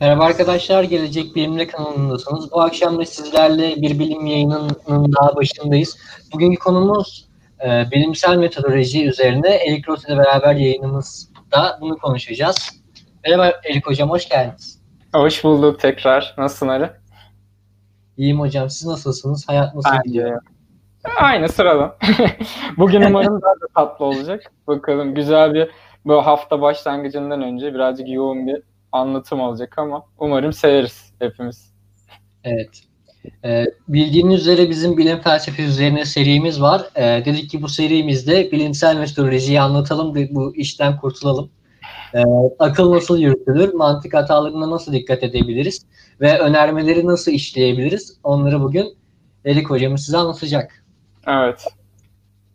Merhaba arkadaşlar, Gelecek Bilimle kanalındasınız. Bu akşam da sizlerle bir bilim yayınının daha başındayız. Bugünkü konumuz e, bilimsel metodoloji üzerine Elik Roth ile beraber yayınımızda bunu konuşacağız. Merhaba Elik Hocam, hoş geldiniz. Hoş bulduk tekrar. Nasılsın Ali? İyiyim hocam, siz nasılsınız? Hayat nasıl Aynı. gidiyor? Aynı sırada. Bugün umarım daha da tatlı olacak. Bakalım güzel bir bu hafta başlangıcından önce birazcık yoğun bir anlatım olacak ama umarım severiz hepimiz. Evet. Ee, bildiğiniz üzere bizim bilim felsefe üzerine serimiz var. Ee, dedik ki bu serimizde bilimsel metodolojiyi anlatalım, bu işten kurtulalım. Ee, akıl nasıl yürütülür, mantık hatalarına nasıl dikkat edebiliriz ve önermeleri nasıl işleyebiliriz? Onları bugün Elik hocamız size anlatacak. Evet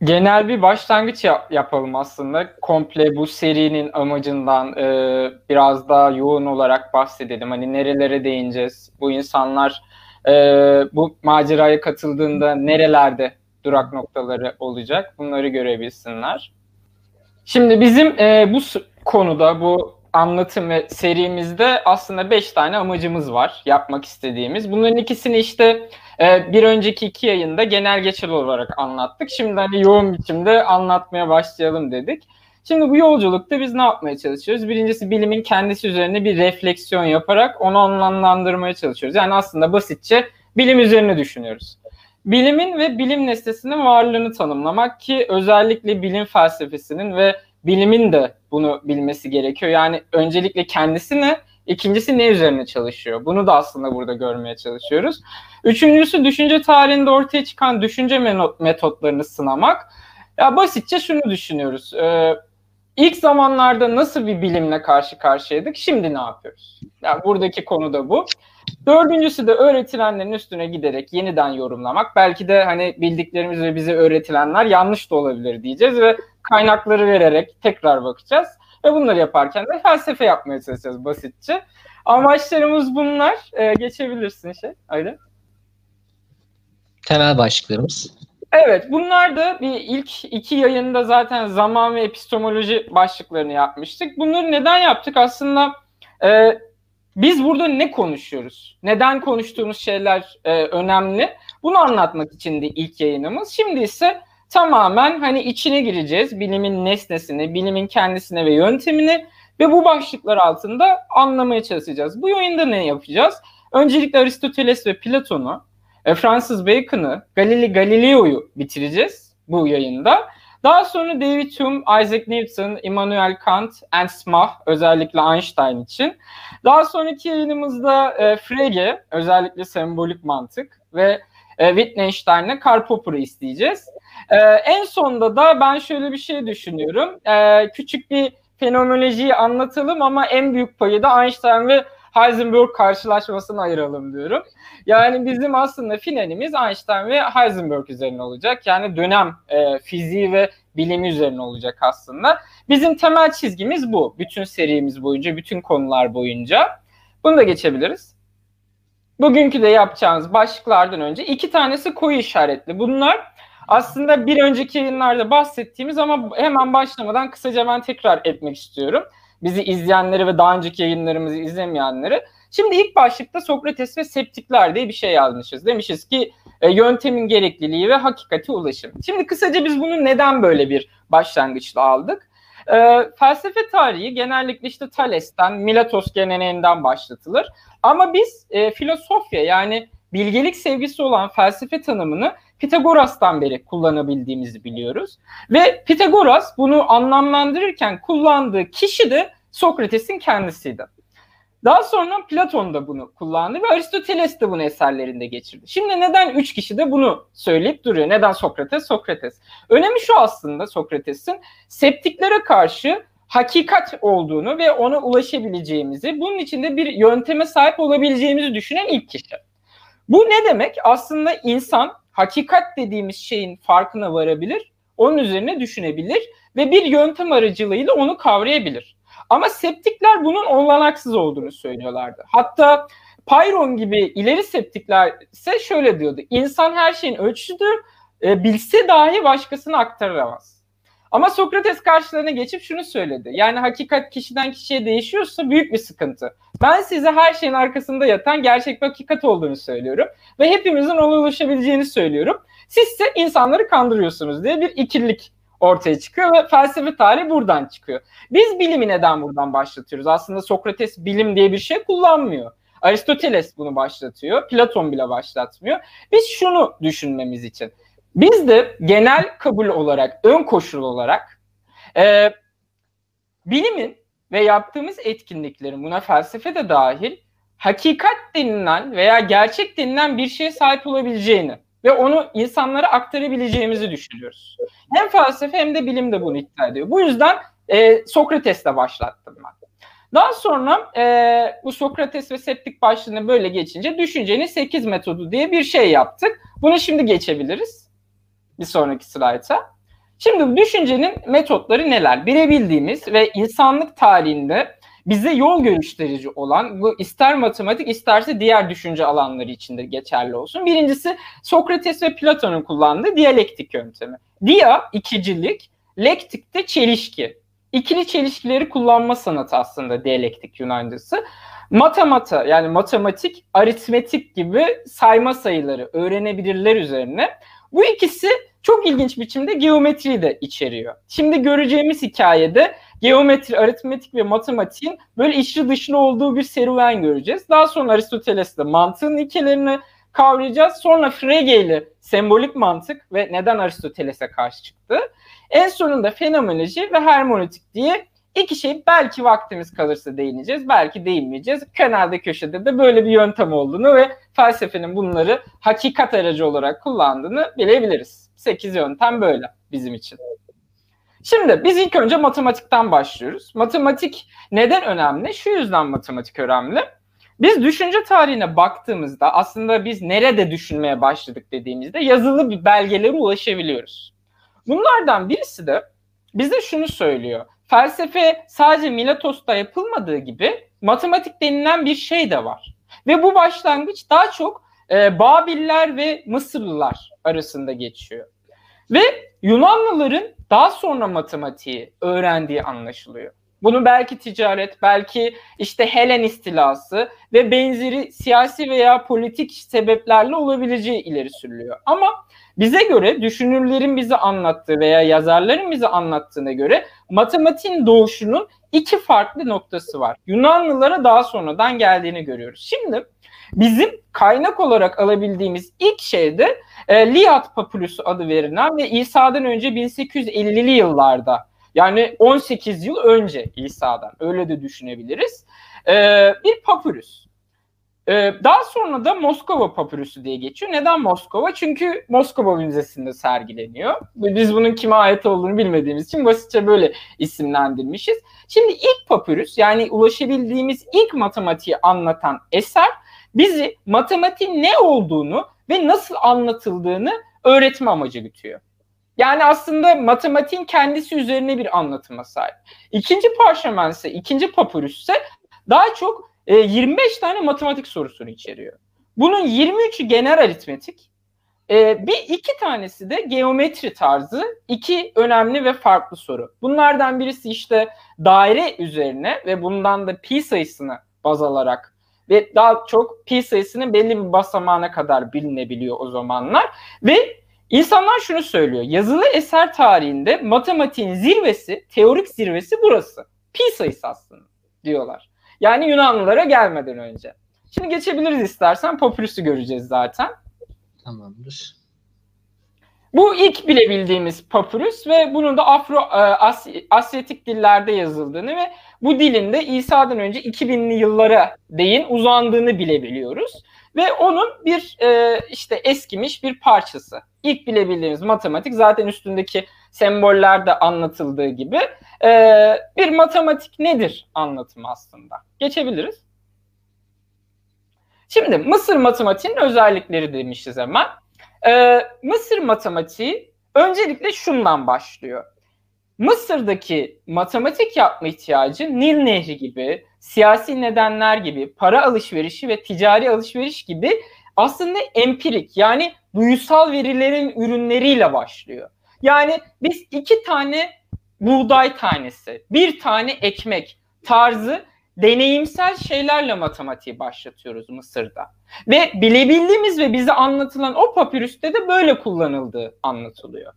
genel bir başlangıç yap- yapalım aslında. Komple bu serinin amacından e, biraz daha yoğun olarak bahsedelim. Hani nerelere değineceğiz? Bu insanlar e, bu maceraya katıldığında nerelerde durak noktaları olacak? Bunları görebilsinler. Şimdi bizim e, bu konuda bu anlatım ve serimizde aslında beş tane amacımız var yapmak istediğimiz. Bunların ikisini işte e, bir önceki iki yayında genel geçer olarak anlattık. Şimdi hani yoğun biçimde anlatmaya başlayalım dedik. Şimdi bu yolculukta biz ne yapmaya çalışıyoruz? Birincisi bilimin kendisi üzerine bir refleksiyon yaparak onu anlamlandırmaya çalışıyoruz. Yani aslında basitçe bilim üzerine düşünüyoruz. Bilimin ve bilim nesnesinin varlığını tanımlamak ki özellikle bilim felsefesinin ve bilimin de bunu bilmesi gerekiyor. Yani öncelikle kendisi ne, ikincisi ne üzerine çalışıyor. Bunu da aslında burada görmeye çalışıyoruz. Üçüncüsü düşünce tarihinde ortaya çıkan düşünce metotlarını sınamak. Ya basitçe şunu düşünüyoruz. Ee, ilk zamanlarda nasıl bir bilimle karşı karşıyaydık? Şimdi ne yapıyoruz? Yani buradaki konu da bu. Dördüncüsü de öğretilenlerin üstüne giderek yeniden yorumlamak. Belki de hani bildiklerimiz ve bize öğretilenler yanlış da olabilir diyeceğiz ve kaynakları vererek tekrar bakacağız. Ve bunları yaparken de felsefe yapmaya çalışacağız basitçe. Amaçlarımız bunlar. Ee, geçebilirsin şey. Öyle. Temel başlıklarımız. Evet, bunlar da bir ilk iki yayında zaten zaman ve epistemoloji başlıklarını yapmıştık. Bunları neden yaptık? Aslında e, biz burada ne konuşuyoruz? Neden konuştuğumuz şeyler e, önemli? Bunu anlatmak için de ilk yayınımız. Şimdi ise tamamen hani içine gireceğiz. Bilimin nesnesini, bilimin kendisine ve yöntemini ve bu başlıklar altında anlamaya çalışacağız. Bu yayında ne yapacağız? Öncelikle Aristoteles ve Platon'u, e, Francis Bacon'ı, Galileo Galileo'yu bitireceğiz bu yayında. Daha sonra David Hume, Isaac Newton, Immanuel Kant, Ernst Mach özellikle Einstein için. Daha sonraki yayınımızda e, Frege özellikle sembolik mantık ve e, Wittgenstein'le Karl isteyeceğiz. E, en sonda da ben şöyle bir şey düşünüyorum. E, küçük bir fenomenolojiyi anlatalım ama en büyük payı da Einstein ve Heisenberg karşılaşmasını ayıralım diyorum. Yani bizim aslında finalimiz Einstein ve Heisenberg üzerine olacak. Yani dönem e, fiziği ve bilimi üzerine olacak aslında. Bizim temel çizgimiz bu. Bütün serimiz boyunca, bütün konular boyunca. Bunu da geçebiliriz. Bugünkü de yapacağımız başlıklardan önce iki tanesi koyu işaretli. Bunlar aslında bir önceki yayınlarda bahsettiğimiz ama hemen başlamadan kısaca ben tekrar etmek istiyorum bizi izleyenleri ve daha önceki yayınlarımızı izlemeyenleri. Şimdi ilk başlıkta Sokrates ve septikler diye bir şey yazmışız. Demişiz ki e, yöntemin gerekliliği ve hakikati ulaşım. Şimdi kısaca biz bunu neden böyle bir başlangıçla aldık? E, felsefe tarihi genellikle işte Thales'ten, Miletos geleneğinden başlatılır. Ama biz e, filosofya yani bilgelik sevgisi olan felsefe tanımını Pitagoras'tan beri kullanabildiğimizi biliyoruz. Ve Pitagoras bunu anlamlandırırken kullandığı kişi de Sokrates'in kendisiydi. Daha sonra Platon da bunu kullandı ve Aristoteles de bunu eserlerinde geçirdi. Şimdi neden üç kişi de bunu söyleyip duruyor? Neden Sokrates? Sokrates. Önemi şu aslında Sokrates'in septiklere karşı hakikat olduğunu ve ona ulaşabileceğimizi, bunun içinde bir yönteme sahip olabileceğimizi düşünen ilk kişi. Bu ne demek? Aslında insan hakikat dediğimiz şeyin farkına varabilir, onun üzerine düşünebilir ve bir yöntem aracılığıyla onu kavrayabilir. Ama septikler bunun olanaksız olduğunu söylüyorlardı. Hatta Payron gibi ileri septikler ise şöyle diyordu. İnsan her şeyin ölçüsüdür, e, bilse dahi başkasına aktaramaz. Ama Sokrates karşılarına geçip şunu söyledi. Yani hakikat kişiden kişiye değişiyorsa büyük bir sıkıntı. Ben size her şeyin arkasında yatan gerçek bir hakikat olduğunu söylüyorum. Ve hepimizin ona ulaşabileceğini söylüyorum. Siz ise insanları kandırıyorsunuz diye bir ikililik ortaya çıkıyor ve felsefe tarihi buradan çıkıyor. Biz bilimi neden buradan başlatıyoruz? Aslında Sokrates bilim diye bir şey kullanmıyor. Aristoteles bunu başlatıyor. Platon bile başlatmıyor. Biz şunu düşünmemiz için. Biz de genel kabul olarak, ön koşul olarak e, bilimin ve yaptığımız etkinliklerin buna felsefe de dahil hakikat denilen veya gerçek denilen bir şeye sahip olabileceğini ve onu insanlara aktarabileceğimizi düşünüyoruz. Hem felsefe hem de bilim de bunu iddia ediyor. Bu yüzden e, Sokrates'le başlattım ben. Daha sonra e, bu Sokrates ve septik başlığına böyle geçince düşüncenin 8 metodu diye bir şey yaptık. Bunu şimdi geçebiliriz. Bir sonraki slayta. Şimdi düşüncenin metotları neler? Bilebildiğimiz ve insanlık tarihinde bize yol gösterici olan bu ister matematik isterse diğer düşünce alanları içinde geçerli olsun. Birincisi Sokrates ve Platon'un kullandığı diyalektik yöntemi. Dia ikicilik, lektik de çelişki. İkili çelişkileri kullanma sanatı aslında diyalektik Yunancası. Matemata yani matematik, aritmetik gibi sayma sayıları öğrenebilirler üzerine. Bu ikisi çok ilginç biçimde geometriyi de içeriyor. Şimdi göreceğimiz hikayede geometri, aritmetik ve matematiğin böyle içli dışlı olduğu bir serüven göreceğiz. Daha sonra Aristoteles'le mantığın ilkelerini kavrayacağız. Sonra Frege ile sembolik mantık ve neden Aristoteles'e karşı çıktı. En sonunda fenomenoloji ve hermeneutik diye iki şey belki vaktimiz kalırsa değineceğiz, belki değinmeyeceğiz. Kenarda köşede de böyle bir yöntem olduğunu ve felsefenin bunları hakikat aracı olarak kullandığını bilebiliriz. Sekiz yöntem böyle bizim için. Şimdi biz ilk önce matematikten başlıyoruz. Matematik neden önemli? Şu yüzden matematik önemli. Biz düşünce tarihine baktığımızda aslında biz nerede düşünmeye başladık dediğimizde yazılı bir belgelere ulaşabiliyoruz. Bunlardan birisi de bize şunu söylüyor. Felsefe sadece Miletos'ta yapılmadığı gibi matematik denilen bir şey de var. Ve bu başlangıç daha çok e, Babiller ve Mısırlılar arasında geçiyor. Ve Yunanlıların daha sonra matematiği öğrendiği anlaşılıyor. Bunu belki ticaret, belki işte Helen istilası ve benzeri siyasi veya politik sebeplerle olabileceği ileri sürülüyor. Ama bize göre düşünürlerin bize anlattığı veya yazarların bize anlattığına göre matematiğin doğuşunun iki farklı noktası var. Yunanlılara daha sonradan geldiğini görüyoruz. Şimdi bizim kaynak olarak alabildiğimiz ilk şey de e, Liat Papyrus adı verilen ve İsa'dan önce 1850'li yıllarda yani 18 yıl önce İsa'dan öyle de düşünebiliriz. Ee, bir papyrus. Ee, daha sonra da Moskova papyrüsü diye geçiyor. Neden Moskova? Çünkü Moskova Müzesi'nde sergileniyor. Biz bunun kime ait olduğunu bilmediğimiz için basitçe böyle isimlendirmişiz. Şimdi ilk papyrus yani ulaşabildiğimiz ilk matematiği anlatan eser bizi matematiğin ne olduğunu ve nasıl anlatıldığını öğretme amacı gütüyor. Yani aslında matematiğin kendisi üzerine bir anlatıma sahip. İkinci parşömen ise, ikinci papyrus ise daha çok e, 25 tane matematik sorusunu içeriyor. Bunun 23'ü genel aritmetik, e, bir iki tanesi de geometri tarzı iki önemli ve farklı soru. Bunlardan birisi işte daire üzerine ve bundan da pi sayısını baz alarak ve daha çok pi sayısının belli bir basamağına kadar bilinebiliyor o zamanlar ve İnsanlar şunu söylüyor. Yazılı eser tarihinde matematiğin zirvesi, teorik zirvesi burası. Pi sayısı aslında diyorlar. Yani Yunanlılara gelmeden önce. Şimdi geçebiliriz istersen. Papyrus'u göreceğiz zaten. Tamamdır. Bu ilk bilebildiğimiz papyrus ve bunun da Afro e, Asy Asyatik dillerde yazıldığını ve bu dilin de İsa'dan önce 2000'li yıllara değin uzandığını bilebiliyoruz. Ve onun bir e, işte eskimiş bir parçası. İlk bilebildiğimiz matematik zaten üstündeki sembollerde anlatıldığı gibi e, bir matematik nedir anlatımı aslında. Geçebiliriz. Şimdi Mısır matematiğinin özellikleri demişiz hemen. E, Mısır matematiği öncelikle şundan başlıyor. Mısır'daki matematik yapma ihtiyacı Nil Nehri gibi, siyasi nedenler gibi, para alışverişi ve ticari alışveriş gibi aslında empirik yani duyusal verilerin ürünleriyle başlıyor. Yani biz iki tane buğday tanesi, bir tane ekmek tarzı deneyimsel şeylerle matematiği başlatıyoruz Mısır'da. Ve bilebildiğimiz ve bize anlatılan o papirüste de böyle kullanıldığı anlatılıyor.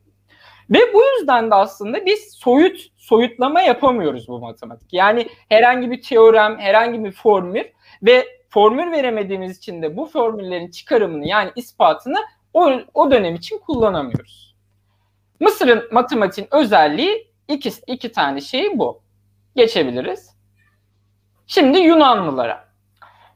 Ve bu yüzden de aslında biz soyut soyutlama yapamıyoruz bu matematik. Yani herhangi bir teorem, herhangi bir formül ve formül veremediğimiz için de bu formüllerin çıkarımını yani ispatını o, o dönem için kullanamıyoruz. Mısır'ın matematiğin özelliği iki, iki tane şey bu. Geçebiliriz. Şimdi Yunanlılara.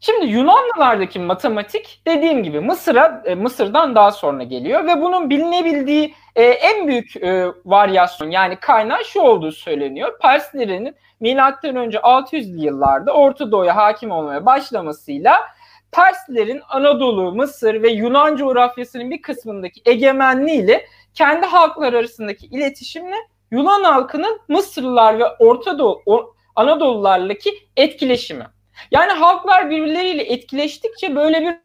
Şimdi Yunanlılardaki matematik dediğim gibi Mısır'a e, Mısır'dan daha sonra geliyor ve bunun bilinebildiği e, en büyük e, varyasyon yani kaynağı şu olduğu söyleniyor. Perslerin milattan önce 600'lü yıllarda Orta Doğu'ya hakim olmaya başlamasıyla Perslerin Anadolu, Mısır ve Yunan coğrafyasının bir kısmındaki egemenliğiyle kendi halklar arasındaki iletişimle Yunan halkının Mısırlılar ve Orta Doğu Anadolularlaki etkileşimi. Yani halklar birbirleriyle etkileştikçe böyle bir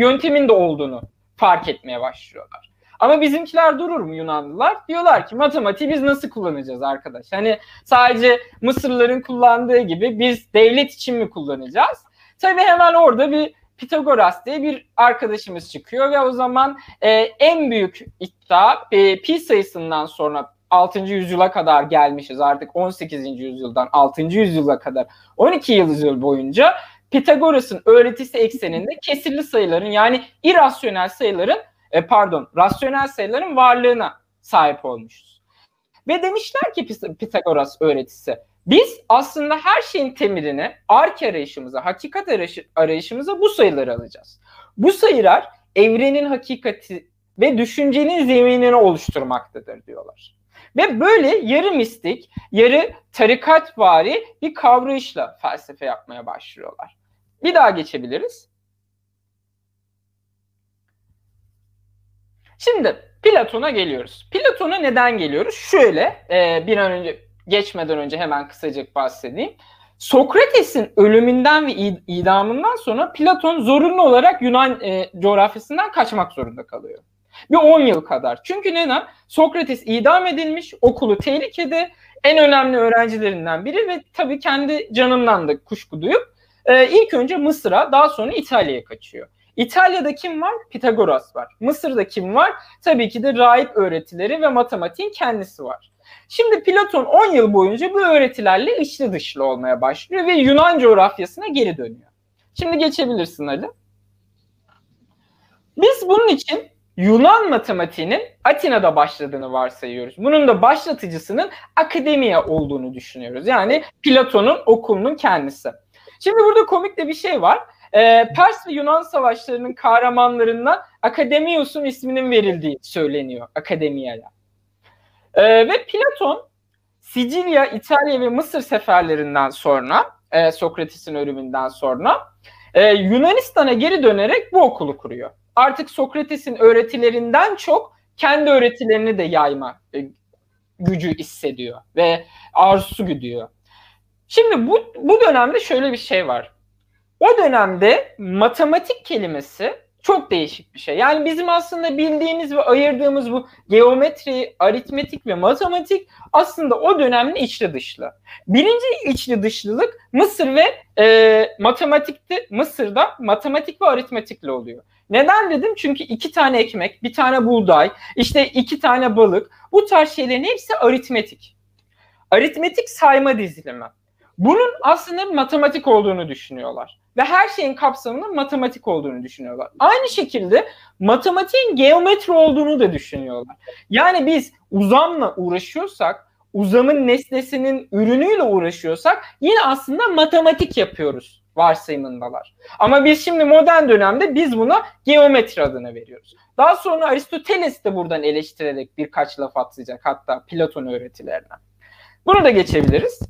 yöntemin de olduğunu fark etmeye başlıyorlar. Ama bizimkiler durur mu Yunanlılar? Diyorlar ki matematiği biz nasıl kullanacağız arkadaş? Hani sadece Mısırlıların kullandığı gibi biz devlet için mi kullanacağız? Tabii hemen orada bir Pitagoras diye bir arkadaşımız çıkıyor ve o zaman e, en büyük iddia e, pi sayısından sonra 6. yüzyıla kadar gelmişiz artık 18. yüzyıldan 6. yüzyıla kadar 12 yüzyıl boyunca Pitagoras'ın öğretisi ekseninde kesirli sayıların yani irrasyonel sayıların e, pardon rasyonel sayıların varlığına sahip olmuşuz. Ve demişler ki Pitagoras öğretisi biz aslında her şeyin temelini ark arayışımıza, hakikat arayışımıza bu sayıları alacağız. Bu sayılar evrenin hakikati ve düşüncenin zeminini oluşturmaktadır diyorlar. Ve böyle yarı mistik, yarı tarikatvari bir kavrayışla felsefe yapmaya başlıyorlar. Bir daha geçebiliriz. Şimdi Platon'a geliyoruz. Platon'a neden geliyoruz? Şöyle e, bir an önce geçmeden önce hemen kısacık bahsedeyim. Sokrates'in ölümünden ve idamından sonra Platon zorunlu olarak Yunan e, coğrafyasından kaçmak zorunda kalıyor. Bir 10 yıl kadar. Çünkü neden? Sokrates idam edilmiş, okulu tehlikede, en önemli öğrencilerinden biri ve tabii kendi canından da kuşku duyup e, ilk önce Mısır'a daha sonra İtalya'ya kaçıyor. İtalya'da kim var? Pitagoras var. Mısır'da kim var? Tabii ki de rahip öğretileri ve matematiğin kendisi var. Şimdi Platon 10 yıl boyunca bu öğretilerle içli dışlı olmaya başlıyor ve Yunan coğrafyasına geri dönüyor. Şimdi geçebilirsin Ali. Biz bunun için Yunan matematiğinin Atina'da başladığını varsayıyoruz. Bunun da başlatıcısının akademiya olduğunu düşünüyoruz. Yani Platon'un okulunun kendisi. Şimdi burada komik de bir şey var. Ee, Pers ve Yunan savaşlarının kahramanlarından Akademios'un isminin verildiği söyleniyor akademiyaya. Ee, ve Platon Sicilya, İtalya ve Mısır seferlerinden sonra e, Sokrates'in ölümünden sonra e, Yunanistan'a geri dönerek bu okulu kuruyor artık Sokrates'in öğretilerinden çok kendi öğretilerini de yayma e, gücü hissediyor ve arzusu güdüyor. Şimdi bu, bu dönemde şöyle bir şey var. O dönemde matematik kelimesi çok değişik bir şey. Yani bizim aslında bildiğimiz ve ayırdığımız bu geometri, aritmetik ve matematik aslında o dönemde içli dışlı. Birinci içli dışlılık Mısır ve e, matematikte Mısır'da matematik ve aritmetikle oluyor. Neden dedim? Çünkü iki tane ekmek, bir tane buğday, işte iki tane balık. Bu tarz şeylerin hepsi aritmetik. Aritmetik sayma dizilimi. Bunun aslında matematik olduğunu düşünüyorlar. Ve her şeyin kapsamının matematik olduğunu düşünüyorlar. Aynı şekilde matematiğin geometri olduğunu da düşünüyorlar. Yani biz uzamla uğraşıyorsak, uzamın nesnesinin ürünüyle uğraşıyorsak yine aslında matematik yapıyoruz varsayımındalar. Ama biz şimdi modern dönemde biz buna geometri adını veriyoruz. Daha sonra Aristoteles de buradan eleştirerek birkaç laf atacak hatta Platon öğretilerinden. Bunu da geçebiliriz.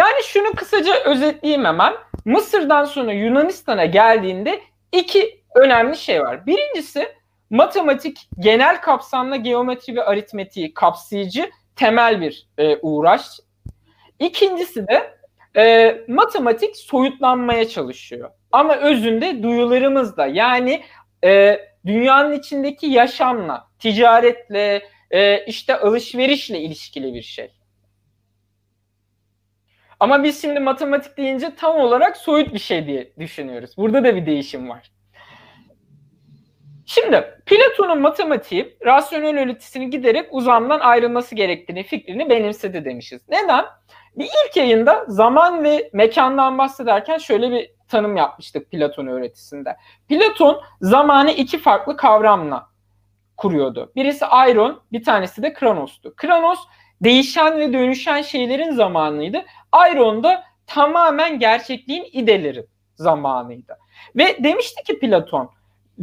Yani şunu kısaca özetleyeyim hemen. Mısır'dan sonra Yunanistan'a geldiğinde iki önemli şey var. Birincisi matematik genel kapsamlı geometri ve aritmetiği kapsayıcı temel bir e, uğraş. İkincisi de e, matematik soyutlanmaya çalışıyor. Ama özünde duyularımızda yani e, dünyanın içindeki yaşamla, ticaretle, e, işte alışverişle ilişkili bir şey. Ama biz şimdi matematik deyince tam olarak soyut bir şey diye düşünüyoruz. Burada da bir değişim var. Şimdi Platon'un matematiği rasyonel öğretisini giderek uzamdan ayrılması gerektiğini fikrini benimsedi demişiz. Neden? Bir ilk yayında zaman ve mekandan bahsederken şöyle bir tanım yapmıştık Platon öğretisinde. Platon zamanı iki farklı kavramla kuruyordu. Birisi Ayron, bir tanesi de Kronos'tu. Kronos değişen ve dönüşen şeylerin zamanıydı. Ayron da tamamen gerçekliğin ideleri zamanıydı. Ve demişti ki Platon,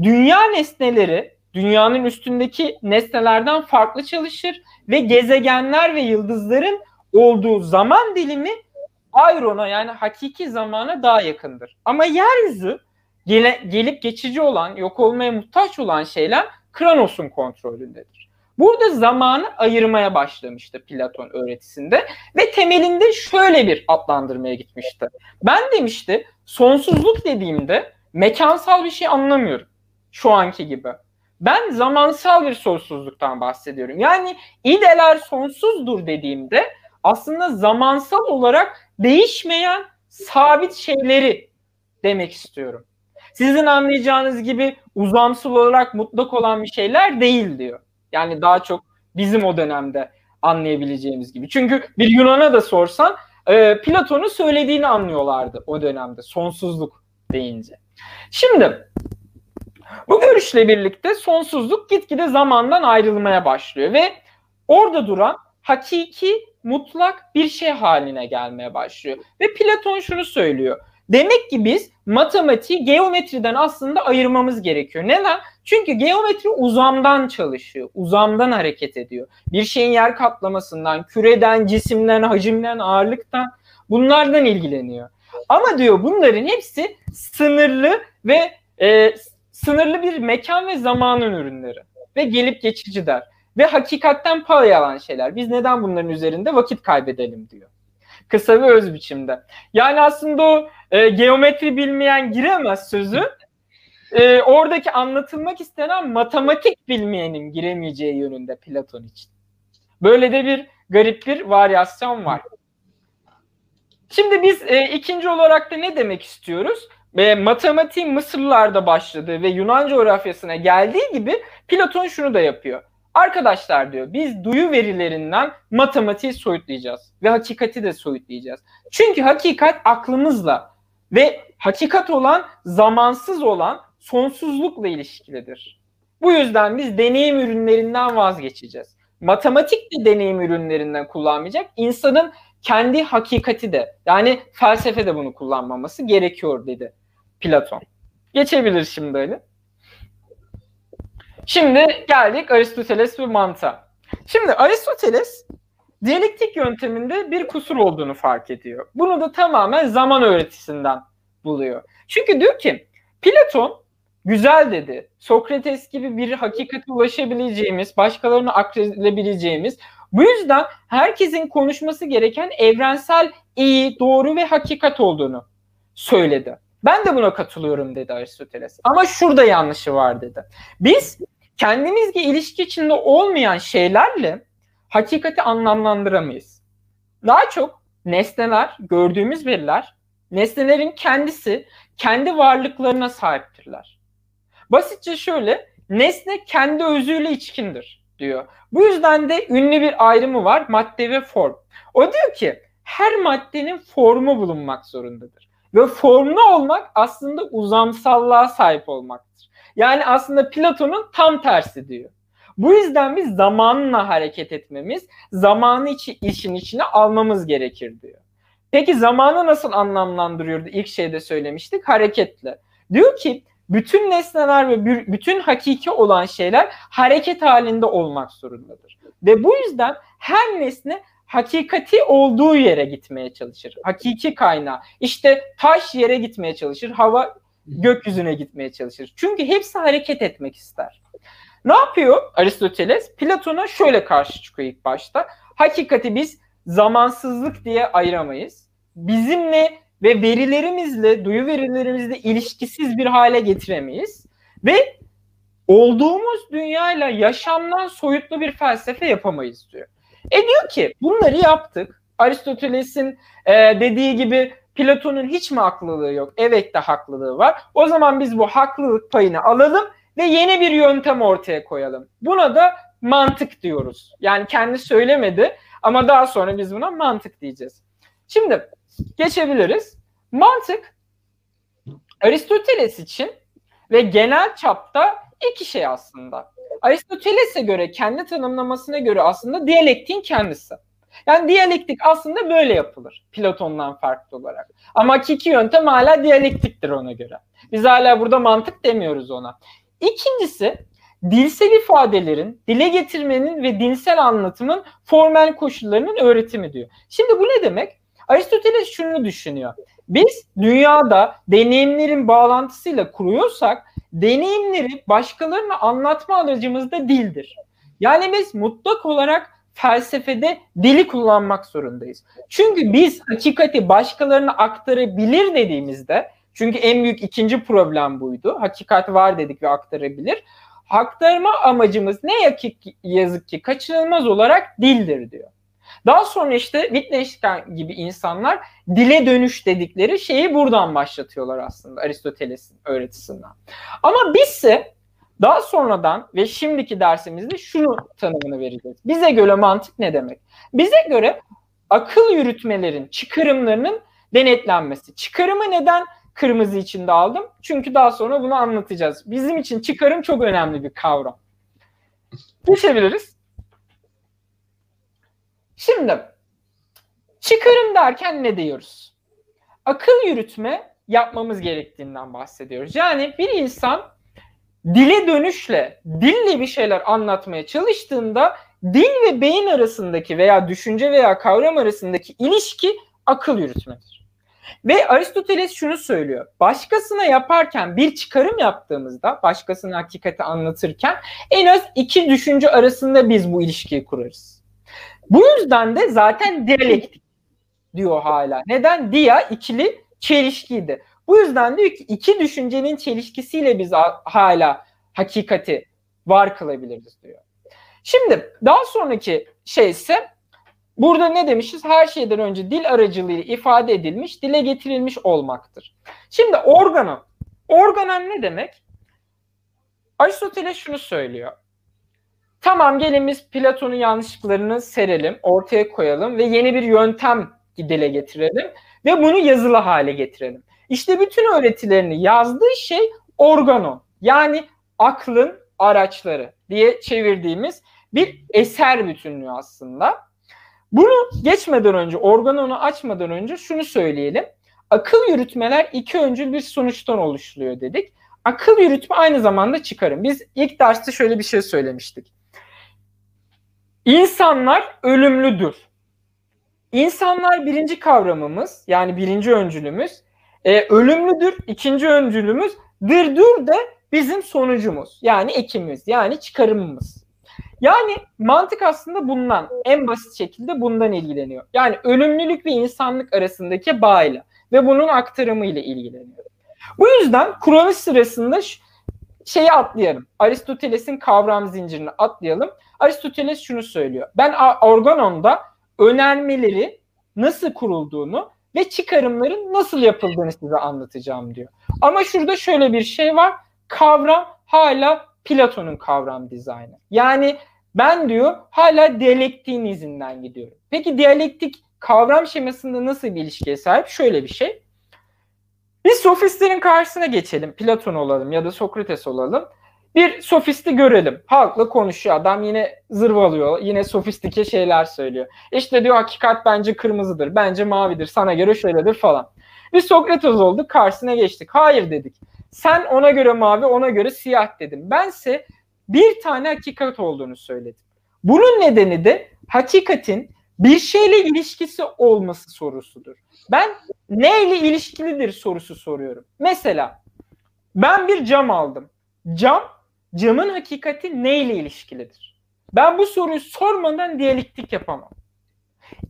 dünya nesneleri dünyanın üstündeki nesnelerden farklı çalışır ve gezegenler ve yıldızların olduğu zaman dilimi Ayron'a yani hakiki zamana daha yakındır. Ama yeryüzü gele, gelip geçici olan, yok olmaya muhtaç olan şeyler Kronos'un kontrolündedir. Burada zamanı ayırmaya başlamıştı Platon öğretisinde ve temelinde şöyle bir adlandırmaya gitmişti. Ben demişti sonsuzluk dediğimde mekansal bir şey anlamıyorum şu anki gibi. Ben zamansal bir sonsuzluktan bahsediyorum. Yani ideler sonsuzdur dediğimde aslında zamansal olarak değişmeyen sabit şeyleri demek istiyorum. Sizin anlayacağınız gibi uzamsal olarak mutlak olan bir şeyler değil diyor. Yani daha çok bizim o dönemde anlayabileceğimiz gibi. Çünkü bir Yunan'a da sorsan e, Platon'un söylediğini anlıyorlardı o dönemde sonsuzluk deyince. Şimdi bu görüşle birlikte sonsuzluk gitgide zamandan ayrılmaya başlıyor ve orada duran hakiki mutlak bir şey haline gelmeye başlıyor. Ve Platon şunu söylüyor. Demek ki biz matematiği geometriden aslında ayırmamız gerekiyor. Neden? Çünkü geometri uzamdan çalışıyor. Uzamdan hareket ediyor. Bir şeyin yer kaplamasından, küreden, cisimden, hacimden, ağırlıktan bunlardan ilgileniyor. Ama diyor bunların hepsi sınırlı ve e, sınırlı bir mekan ve zamanın ürünleri. Ve gelip geçici der. Ve hakikatten pay alan şeyler. Biz neden bunların üzerinde vakit kaybedelim diyor. Kısa ve öz biçimde. Yani aslında o e, geometri bilmeyen giremez sözü. E, oradaki anlatılmak istenen matematik bilmeyenin giremeyeceği yönünde Platon için. Böyle de bir garip bir varyasyon var. Şimdi biz e, ikinci olarak da ne demek istiyoruz? E, matematiğin Mısırlılarda başladığı ve Yunan coğrafyasına geldiği gibi Platon şunu da yapıyor. Arkadaşlar diyor biz duyu verilerinden matematiği soyutlayacağız ve hakikati de soyutlayacağız. Çünkü hakikat aklımızla ve hakikat olan zamansız olan sonsuzlukla ilişkilidir. Bu yüzden biz deneyim ürünlerinden vazgeçeceğiz. Matematik de deneyim ürünlerinden kullanmayacak. İnsanın kendi hakikati de yani felsefe de bunu kullanmaması gerekiyor dedi Platon. Geçebilir şimdi öyle. Şimdi geldik Aristoteles ve mantığa. Şimdi Aristoteles diyalektik yönteminde bir kusur olduğunu fark ediyor. Bunu da tamamen zaman öğretisinden buluyor. Çünkü diyor ki Platon güzel dedi. Sokrates gibi bir hakikate ulaşabileceğimiz, başkalarını akledebileceğimiz, bu yüzden herkesin konuşması gereken evrensel iyi, doğru ve hakikat olduğunu söyledi. Ben de buna katılıyorum dedi Aristoteles. Ama şurada yanlışı var dedi. Biz kendimizle ilişki içinde olmayan şeylerle hakikati anlamlandıramayız. Daha çok nesneler, gördüğümüz veriler, nesnelerin kendisi kendi varlıklarına sahiptirler. Basitçe şöyle, nesne kendi özüyle içkindir diyor. Bu yüzden de ünlü bir ayrımı var madde ve form. O diyor ki her maddenin formu bulunmak zorundadır. Ve formlu olmak aslında uzamsallığa sahip olmaktır. Yani aslında Platon'un tam tersi diyor. Bu yüzden biz zamanla hareket etmemiz, zamanı içi, işin içine almamız gerekir diyor. Peki zamanı nasıl anlamlandırıyordu? İlk şeyde söylemiştik hareketle. Diyor ki bütün nesneler ve bütün hakiki olan şeyler hareket halinde olmak zorundadır. Ve bu yüzden her nesne hakikati olduğu yere gitmeye çalışır. Hakiki kaynağı. İşte taş yere gitmeye çalışır, hava gökyüzüne gitmeye çalışır. Çünkü hepsi hareket etmek ister. Ne yapıyor Aristoteles? Platon'a şöyle karşı çıkıyor ilk başta. Hakikati biz zamansızlık diye ayıramayız. Bizimle ve verilerimizle, duyu verilerimizle ilişkisiz bir hale getiremeyiz. Ve olduğumuz dünyayla yaşamdan soyutlu bir felsefe yapamayız diyor. E diyor ki bunları yaptık. Aristoteles'in e, dediği gibi Platon'un hiç mi haklılığı yok? Evet de haklılığı var. O zaman biz bu haklılık payını alalım ve yeni bir yöntem ortaya koyalım. Buna da mantık diyoruz. Yani kendi söylemedi ama daha sonra biz buna mantık diyeceğiz. Şimdi geçebiliriz. Mantık Aristoteles için ve genel çapta iki şey aslında. Aristoteles'e göre kendi tanımlamasına göre aslında diyalektiğin kendisi. Yani diyalektik aslında böyle yapılır Platon'dan farklı olarak. Ama hakiki yöntem hala diyalektiktir ona göre. Biz hala burada mantık demiyoruz ona. İkincisi dilsel ifadelerin, dile getirmenin ve dilsel anlatımın formel koşullarının öğretimi diyor. Şimdi bu ne demek? Aristoteles şunu düşünüyor. Biz dünyada deneyimlerin bağlantısıyla kuruyorsak deneyimleri başkalarına anlatma aracımız da dildir. Yani biz mutlak olarak felsefede dili kullanmak zorundayız. Çünkü biz hakikati başkalarına aktarabilir dediğimizde çünkü en büyük ikinci problem buydu. Hakikat var dedik ve aktarabilir. Aktarma amacımız ne yazık ki kaçınılmaz olarak dildir diyor. Daha sonra işte Wittgenstein gibi insanlar dile dönüş dedikleri şeyi buradan başlatıyorlar aslında Aristoteles'in öğretisinden. Ama bizse daha sonradan ve şimdiki dersimizde şunu tanımını vereceğiz. Bize göre mantık ne demek? Bize göre akıl yürütmelerin çıkarımlarının denetlenmesi. Çıkarımı neden kırmızı içinde aldım? Çünkü daha sonra bunu anlatacağız. Bizim için çıkarım çok önemli bir kavram. Geçebiliriz. Şimdi çıkarım derken ne diyoruz? Akıl yürütme yapmamız gerektiğinden bahsediyoruz. Yani bir insan dile dönüşle, dille bir şeyler anlatmaya çalıştığında dil ve beyin arasındaki veya düşünce veya kavram arasındaki ilişki akıl yürütmedir. Ve Aristoteles şunu söylüyor. Başkasına yaparken bir çıkarım yaptığımızda, başkasına hakikati anlatırken en az iki düşünce arasında biz bu ilişkiyi kurarız. Bu yüzden de zaten diyalektik diyor hala. Neden? Dia ikili çelişkiydi. Bu yüzden diyor ki iki düşüncenin çelişkisiyle biz hala hakikati var kılabiliriz diyor. Şimdi daha sonraki şey ise burada ne demişiz? Her şeyden önce dil aracılığıyla ifade edilmiş, dile getirilmiş olmaktır. Şimdi organon. Organon ne demek? Aristoteles şunu söylüyor. Tamam gelin biz Platon'un yanlışlıklarını serelim, ortaya koyalım ve yeni bir yöntem dile getirelim ve bunu yazılı hale getirelim. İşte bütün öğretilerini yazdığı şey organon. Yani aklın araçları diye çevirdiğimiz bir eser bütünlüğü aslında. Bunu geçmeden önce, organonu açmadan önce şunu söyleyelim. Akıl yürütmeler iki öncül bir sonuçtan oluşuyor dedik. Akıl yürütme aynı zamanda çıkarım. Biz ilk derste şöyle bir şey söylemiştik. İnsanlar ölümlüdür. İnsanlar birinci kavramımız yani birinci öncülümüz. E, ölümlüdür ikinci öncülümüz. Dırdür de bizim sonucumuz. Yani ekimiz yani çıkarımımız. Yani mantık aslında bundan en basit şekilde bundan ilgileniyor. Yani ölümlülük ve insanlık arasındaki bağıyla ve bunun aktarımı ile ilgileniyor. Bu yüzden kuruluş sırasında şeyi atlayalım. Aristoteles'in kavram zincirini atlayalım. Aristoteles şunu söylüyor. Ben organonda önermeleri nasıl kurulduğunu ve çıkarımların nasıl yapıldığını size anlatacağım diyor. Ama şurada şöyle bir şey var. Kavram hala Platon'un kavram dizaynı. Yani ben diyor hala diyalektiğin izinden gidiyorum. Peki diyalektik kavram şemasında nasıl bir ilişkiye sahip? Şöyle bir şey. Biz sofistlerin karşısına geçelim. Platon olalım ya da Sokrates olalım. Bir sofisti görelim. Halkla konuşuyor. Adam yine zırvalıyor. Yine sofistike şeyler söylüyor. İşte diyor hakikat bence kırmızıdır. Bence mavidir. Sana göre şöyledir falan. Biz Sokrates olduk. Karşısına geçtik. Hayır dedik. Sen ona göre mavi, ona göre siyah dedim. Bense bir tane hakikat olduğunu söyledim. Bunun nedeni de hakikatin bir şeyle ilişkisi olması sorusudur. Ben neyle ilişkilidir sorusu soruyorum. Mesela ben bir cam aldım. Cam, camın hakikati neyle ilişkilidir? Ben bu soruyu sormadan diyalektik yapamam.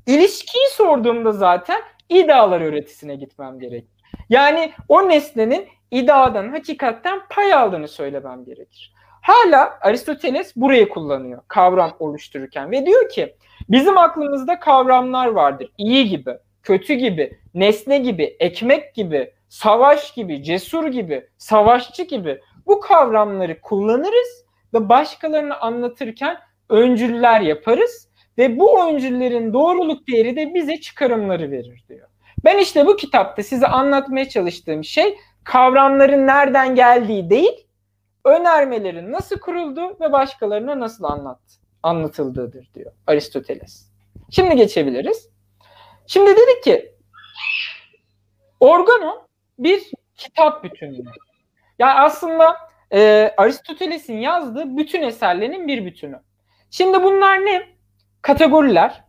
İlişkiyi sorduğumda zaten idalar öğretisine gitmem gerek. Yani o nesnenin idadan, hakikatten pay aldığını söylemem gerekir. Hala Aristoteles burayı kullanıyor kavram oluştururken ve diyor ki bizim aklımızda kavramlar vardır. İyi gibi, kötü gibi, nesne gibi, ekmek gibi, savaş gibi, cesur gibi, savaşçı gibi bu kavramları kullanırız ve başkalarını anlatırken öncüller yaparız ve bu öncüllerin doğruluk değeri de bize çıkarımları verir diyor. Ben işte bu kitapta size anlatmaya çalıştığım şey kavramların nereden geldiği değil, önermelerin nasıl kuruldu ve başkalarına nasıl anlat, anlatıldığıdır diyor Aristoteles. Şimdi geçebiliriz. Şimdi dedik ki organo bir kitap bütünlüğü. Yani aslında e, Aristoteles'in yazdığı bütün eserlerinin bir bütünü. Şimdi bunlar ne? Kategoriler,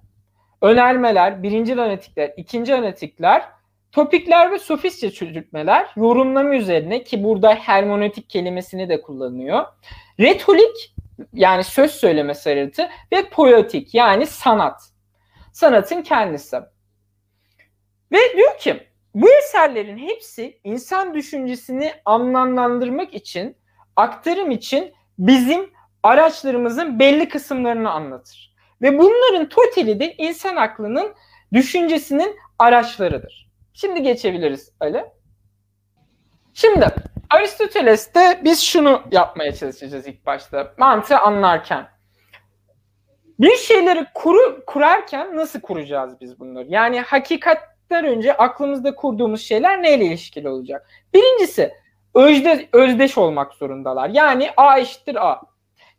önermeler, birinci analitikler, ikinci analitikler, topikler ve sofistçe çözültmeler, yorumlama üzerine ki burada hermonetik kelimesini de kullanıyor. Retorik yani söz söyleme sanatı ve poetik yani sanat. Sanatın kendisi. Ve diyor ki bu eserlerin hepsi insan düşüncesini anlamlandırmak için, aktarım için bizim araçlarımızın belli kısımlarını anlatır. Ve bunların totali de insan aklının düşüncesinin araçlarıdır. Şimdi geçebiliriz Ali. Şimdi Aristoteles'te biz şunu yapmaya çalışacağız ilk başta mantığı anlarken. Bir şeyleri kuru, kurarken nasıl kuracağız biz bunları? Yani hakikatler önce aklımızda kurduğumuz şeyler neyle ilişkili olacak? Birincisi özde, özdeş olmak zorundalar. Yani A eşittir A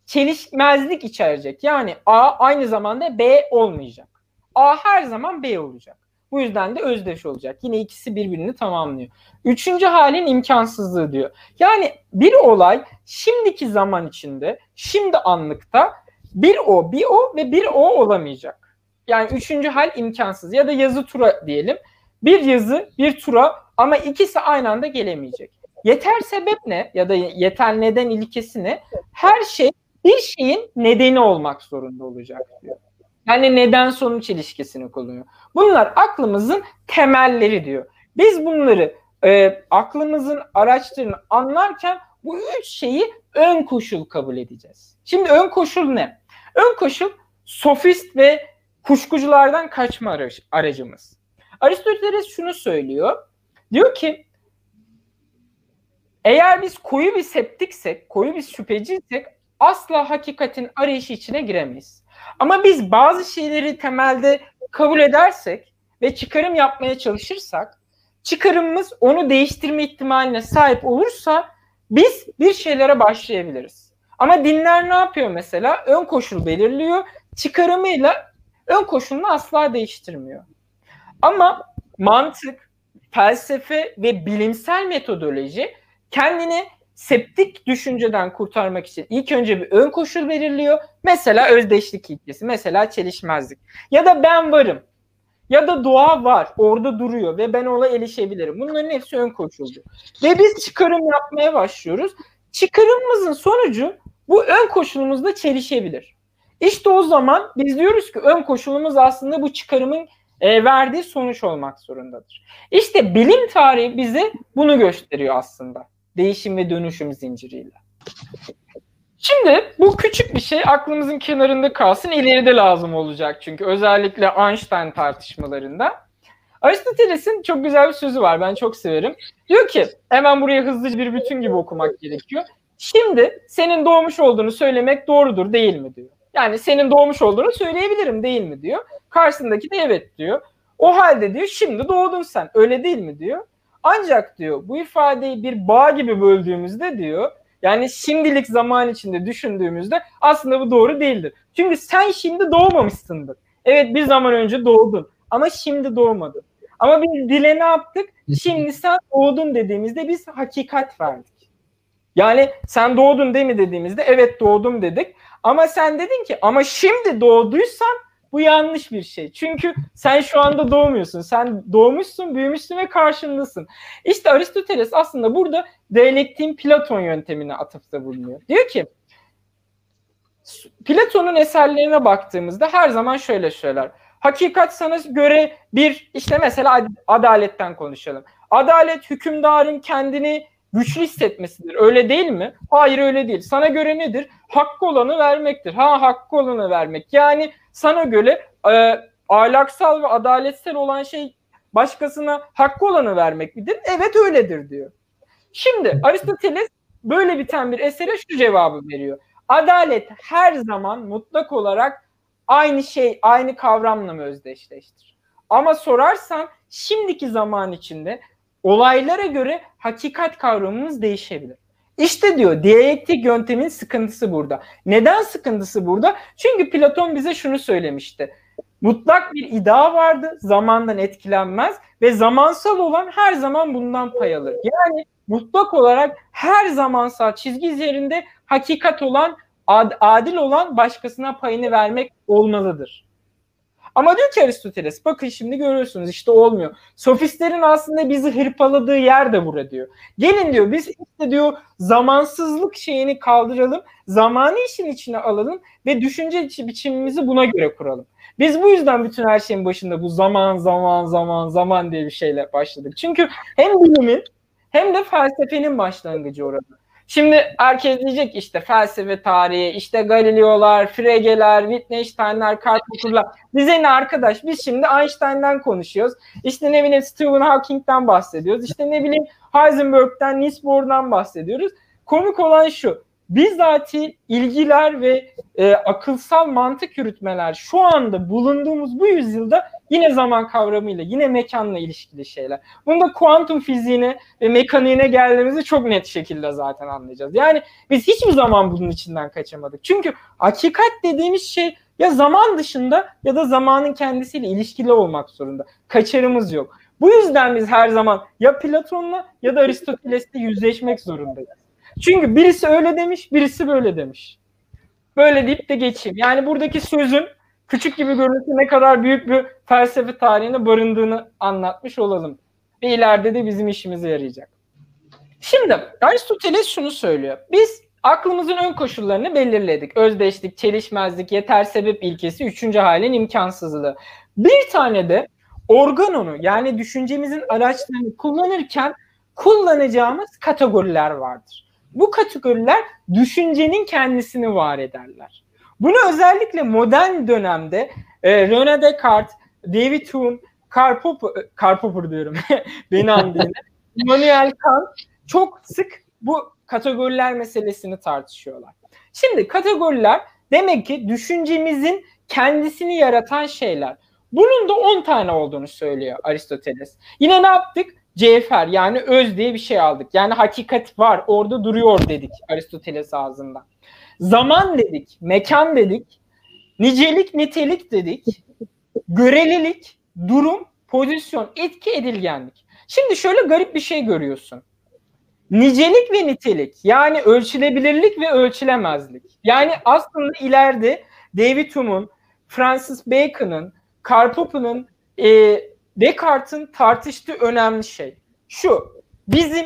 çelişmezlik içerecek. Yani A aynı zamanda B olmayacak. A her zaman B olacak. Bu yüzden de özdeş olacak. Yine ikisi birbirini tamamlıyor. Üçüncü halin imkansızlığı diyor. Yani bir olay şimdiki zaman içinde, şimdi anlıkta bir o, bir o ve bir o olamayacak. Yani üçüncü hal imkansız. Ya da yazı tura diyelim. Bir yazı, bir tura ama ikisi aynı anda gelemeyecek. Yeter sebep ne ya da yeter neden ilkesi ne? Her şey bir şeyin nedeni olmak zorunda olacak diyor. Yani neden sonuç ilişkisini kullanıyor. Bunlar aklımızın temelleri diyor. Biz bunları e, aklımızın araçlarını anlarken bu üç şeyi ön koşul kabul edeceğiz. Şimdi ön koşul ne? Ön koşul sofist ve kuşkuculardan kaçma aracımız. Aristoteles şunu söylüyor. Diyor ki eğer biz koyu bir septiksek, koyu bir şüpheciysek asla hakikatin arayışı içine giremeyiz. Ama biz bazı şeyleri temelde kabul edersek ve çıkarım yapmaya çalışırsak çıkarımımız onu değiştirme ihtimaline sahip olursa biz bir şeylere başlayabiliriz. Ama dinler ne yapıyor mesela? Ön koşul belirliyor. Çıkarımıyla ön koşulunu asla değiştirmiyor. Ama mantık, felsefe ve bilimsel metodoloji kendini septik düşünceden kurtarmak için ilk önce bir ön koşul belirliyor. Mesela özdeşlik ilkesi, mesela çelişmezlik. Ya da ben varım. Ya da doğa var, orada duruyor ve ben ona erişebilirim. Bunların hepsi ön koşuldu. Ve biz çıkarım yapmaya başlıyoruz. Çıkarımımızın sonucu bu ön koşulumuzla çelişebilir. İşte o zaman biz diyoruz ki ön koşulumuz aslında bu çıkarımın e, verdiği sonuç olmak zorundadır. İşte bilim tarihi bize bunu gösteriyor aslında değişim ve dönüşüm zinciriyle. Şimdi bu küçük bir şey aklımızın kenarında kalsın. ileride lazım olacak çünkü özellikle Einstein tartışmalarında. Aristoteles'in çok güzel bir sözü var. Ben çok severim. Diyor ki hemen buraya hızlıca bir bütün gibi okumak gerekiyor. Şimdi senin doğmuş olduğunu söylemek doğrudur değil mi diyor. Yani senin doğmuş olduğunu söyleyebilirim değil mi diyor. Karşısındaki de evet diyor. O halde diyor şimdi doğdun sen öyle değil mi diyor. Ancak diyor bu ifadeyi bir bağ gibi böldüğümüzde diyor yani şimdilik zaman içinde düşündüğümüzde aslında bu doğru değildir. Çünkü sen şimdi doğmamışsındır. Evet bir zaman önce doğdun ama şimdi doğmadın. Ama biz dile ne yaptık? Şimdi sen doğdun dediğimizde biz hakikat verdik. Yani sen doğdun değil mi dediğimizde evet doğdum dedik. Ama sen dedin ki ama şimdi doğduysan bu yanlış bir şey. Çünkü sen şu anda doğmuyorsun. Sen doğmuşsun, büyümüşsün ve karşındasın. İşte Aristoteles aslında burada diyalektiğin Platon yöntemine atıfta bulunuyor. Diyor ki Platon'un eserlerine baktığımızda her zaman şöyle söyler. Hakikat sana göre bir işte mesela adaletten konuşalım. Adalet hükümdarın kendini güçlü hissetmesidir. Öyle değil mi? Hayır öyle değil. Sana göre nedir? Hakkı olanı vermektir. Ha hakkı olanı vermek. Yani sana göre e, ahlaksal ve adaletsel olan şey başkasına hakkı olanı vermek midir? Evet öyledir diyor. Şimdi Aristoteles böyle biten bir esere şu cevabı veriyor. Adalet her zaman mutlak olarak aynı şey, aynı kavramla mı özdeşleştir? Ama sorarsan şimdiki zaman içinde olaylara göre hakikat kavramımız değişebilir. İşte diyor diyalektik yöntemin sıkıntısı burada. Neden sıkıntısı burada? Çünkü Platon bize şunu söylemişti. Mutlak bir iddia vardı, zamandan etkilenmez ve zamansal olan her zaman bundan pay alır. Yani mutlak olarak her zamansal çizgi üzerinde hakikat olan, ad, adil olan başkasına payını vermek olmalıdır. Ama diyor ki Aristoteles bakın şimdi görüyorsunuz işte olmuyor. Sofistlerin aslında bizi hırpaladığı yer de burada diyor. Gelin diyor biz işte diyor zamansızlık şeyini kaldıralım. Zamanı işin içine alalım ve düşünce biçimimizi buna göre kuralım. Biz bu yüzden bütün her şeyin başında bu zaman zaman zaman zaman diye bir şeyle başladık. Çünkü hem bilimin hem de felsefenin başlangıcı orada. Şimdi herkes diyecek işte felsefe tarihi, işte Galileo'lar, Frege'ler, Wittgenstein'ler, Karl Popper'lar. Bize ne arkadaş? Biz şimdi Einstein'dan konuşuyoruz. İşte ne bileyim Stephen Hawking'den bahsediyoruz. İşte ne bileyim Heisenberg'den, Niels Bohr'dan bahsediyoruz. Komik olan şu bizzati ilgiler ve e, akılsal mantık yürütmeler şu anda bulunduğumuz bu yüzyılda yine zaman kavramıyla, yine mekanla ilişkili şeyler. Bunda kuantum fiziğine ve mekaniğine geldiğimizi çok net şekilde zaten anlayacağız. Yani biz hiçbir zaman bunun içinden kaçamadık. Çünkü hakikat dediğimiz şey ya zaman dışında ya da zamanın kendisiyle ilişkili olmak zorunda. Kaçarımız yok. Bu yüzden biz her zaman ya Platon'la ya da Aristoteles'le yüzleşmek zorundayız. Çünkü birisi öyle demiş, birisi böyle demiş. Böyle deyip de geçeyim. Yani buradaki sözün küçük gibi görünse ne kadar büyük bir felsefe tarihine barındığını anlatmış olalım. Ve ileride de bizim işimize yarayacak. Şimdi Aristoteles şunu söylüyor. Biz aklımızın ön koşullarını belirledik. Özdeşlik, çelişmezlik, yeter sebep ilkesi, üçüncü halin imkansızlığı. Bir tane de organonu yani düşüncemizin araçlarını kullanırken kullanacağımız kategoriler vardır. Bu kategoriler düşüncenin kendisini var ederler. Bunu özellikle modern dönemde e, René Descartes, David Hume, Karl Popper, e, Karl Popper diyorum beni anlayın. Immanuel Kant çok sık bu kategoriler meselesini tartışıyorlar. Şimdi kategoriler demek ki düşüncemizin kendisini yaratan şeyler. Bunun da 10 tane olduğunu söylüyor Aristoteles. Yine ne yaptık? Cevher yani öz diye bir şey aldık. Yani hakikat var orada duruyor dedik Aristoteles ağzından. Zaman dedik, mekan dedik, nicelik, nitelik dedik, görelilik, durum, pozisyon, etki, edilgenlik. Şimdi şöyle garip bir şey görüyorsun. Nicelik ve nitelik yani ölçülebilirlik ve ölçülemezlik. Yani aslında ileride David Hume'un, Francis Bacon'ın, Karl Popper'ın e, Descartes'in tartıştığı önemli şey şu. Bizim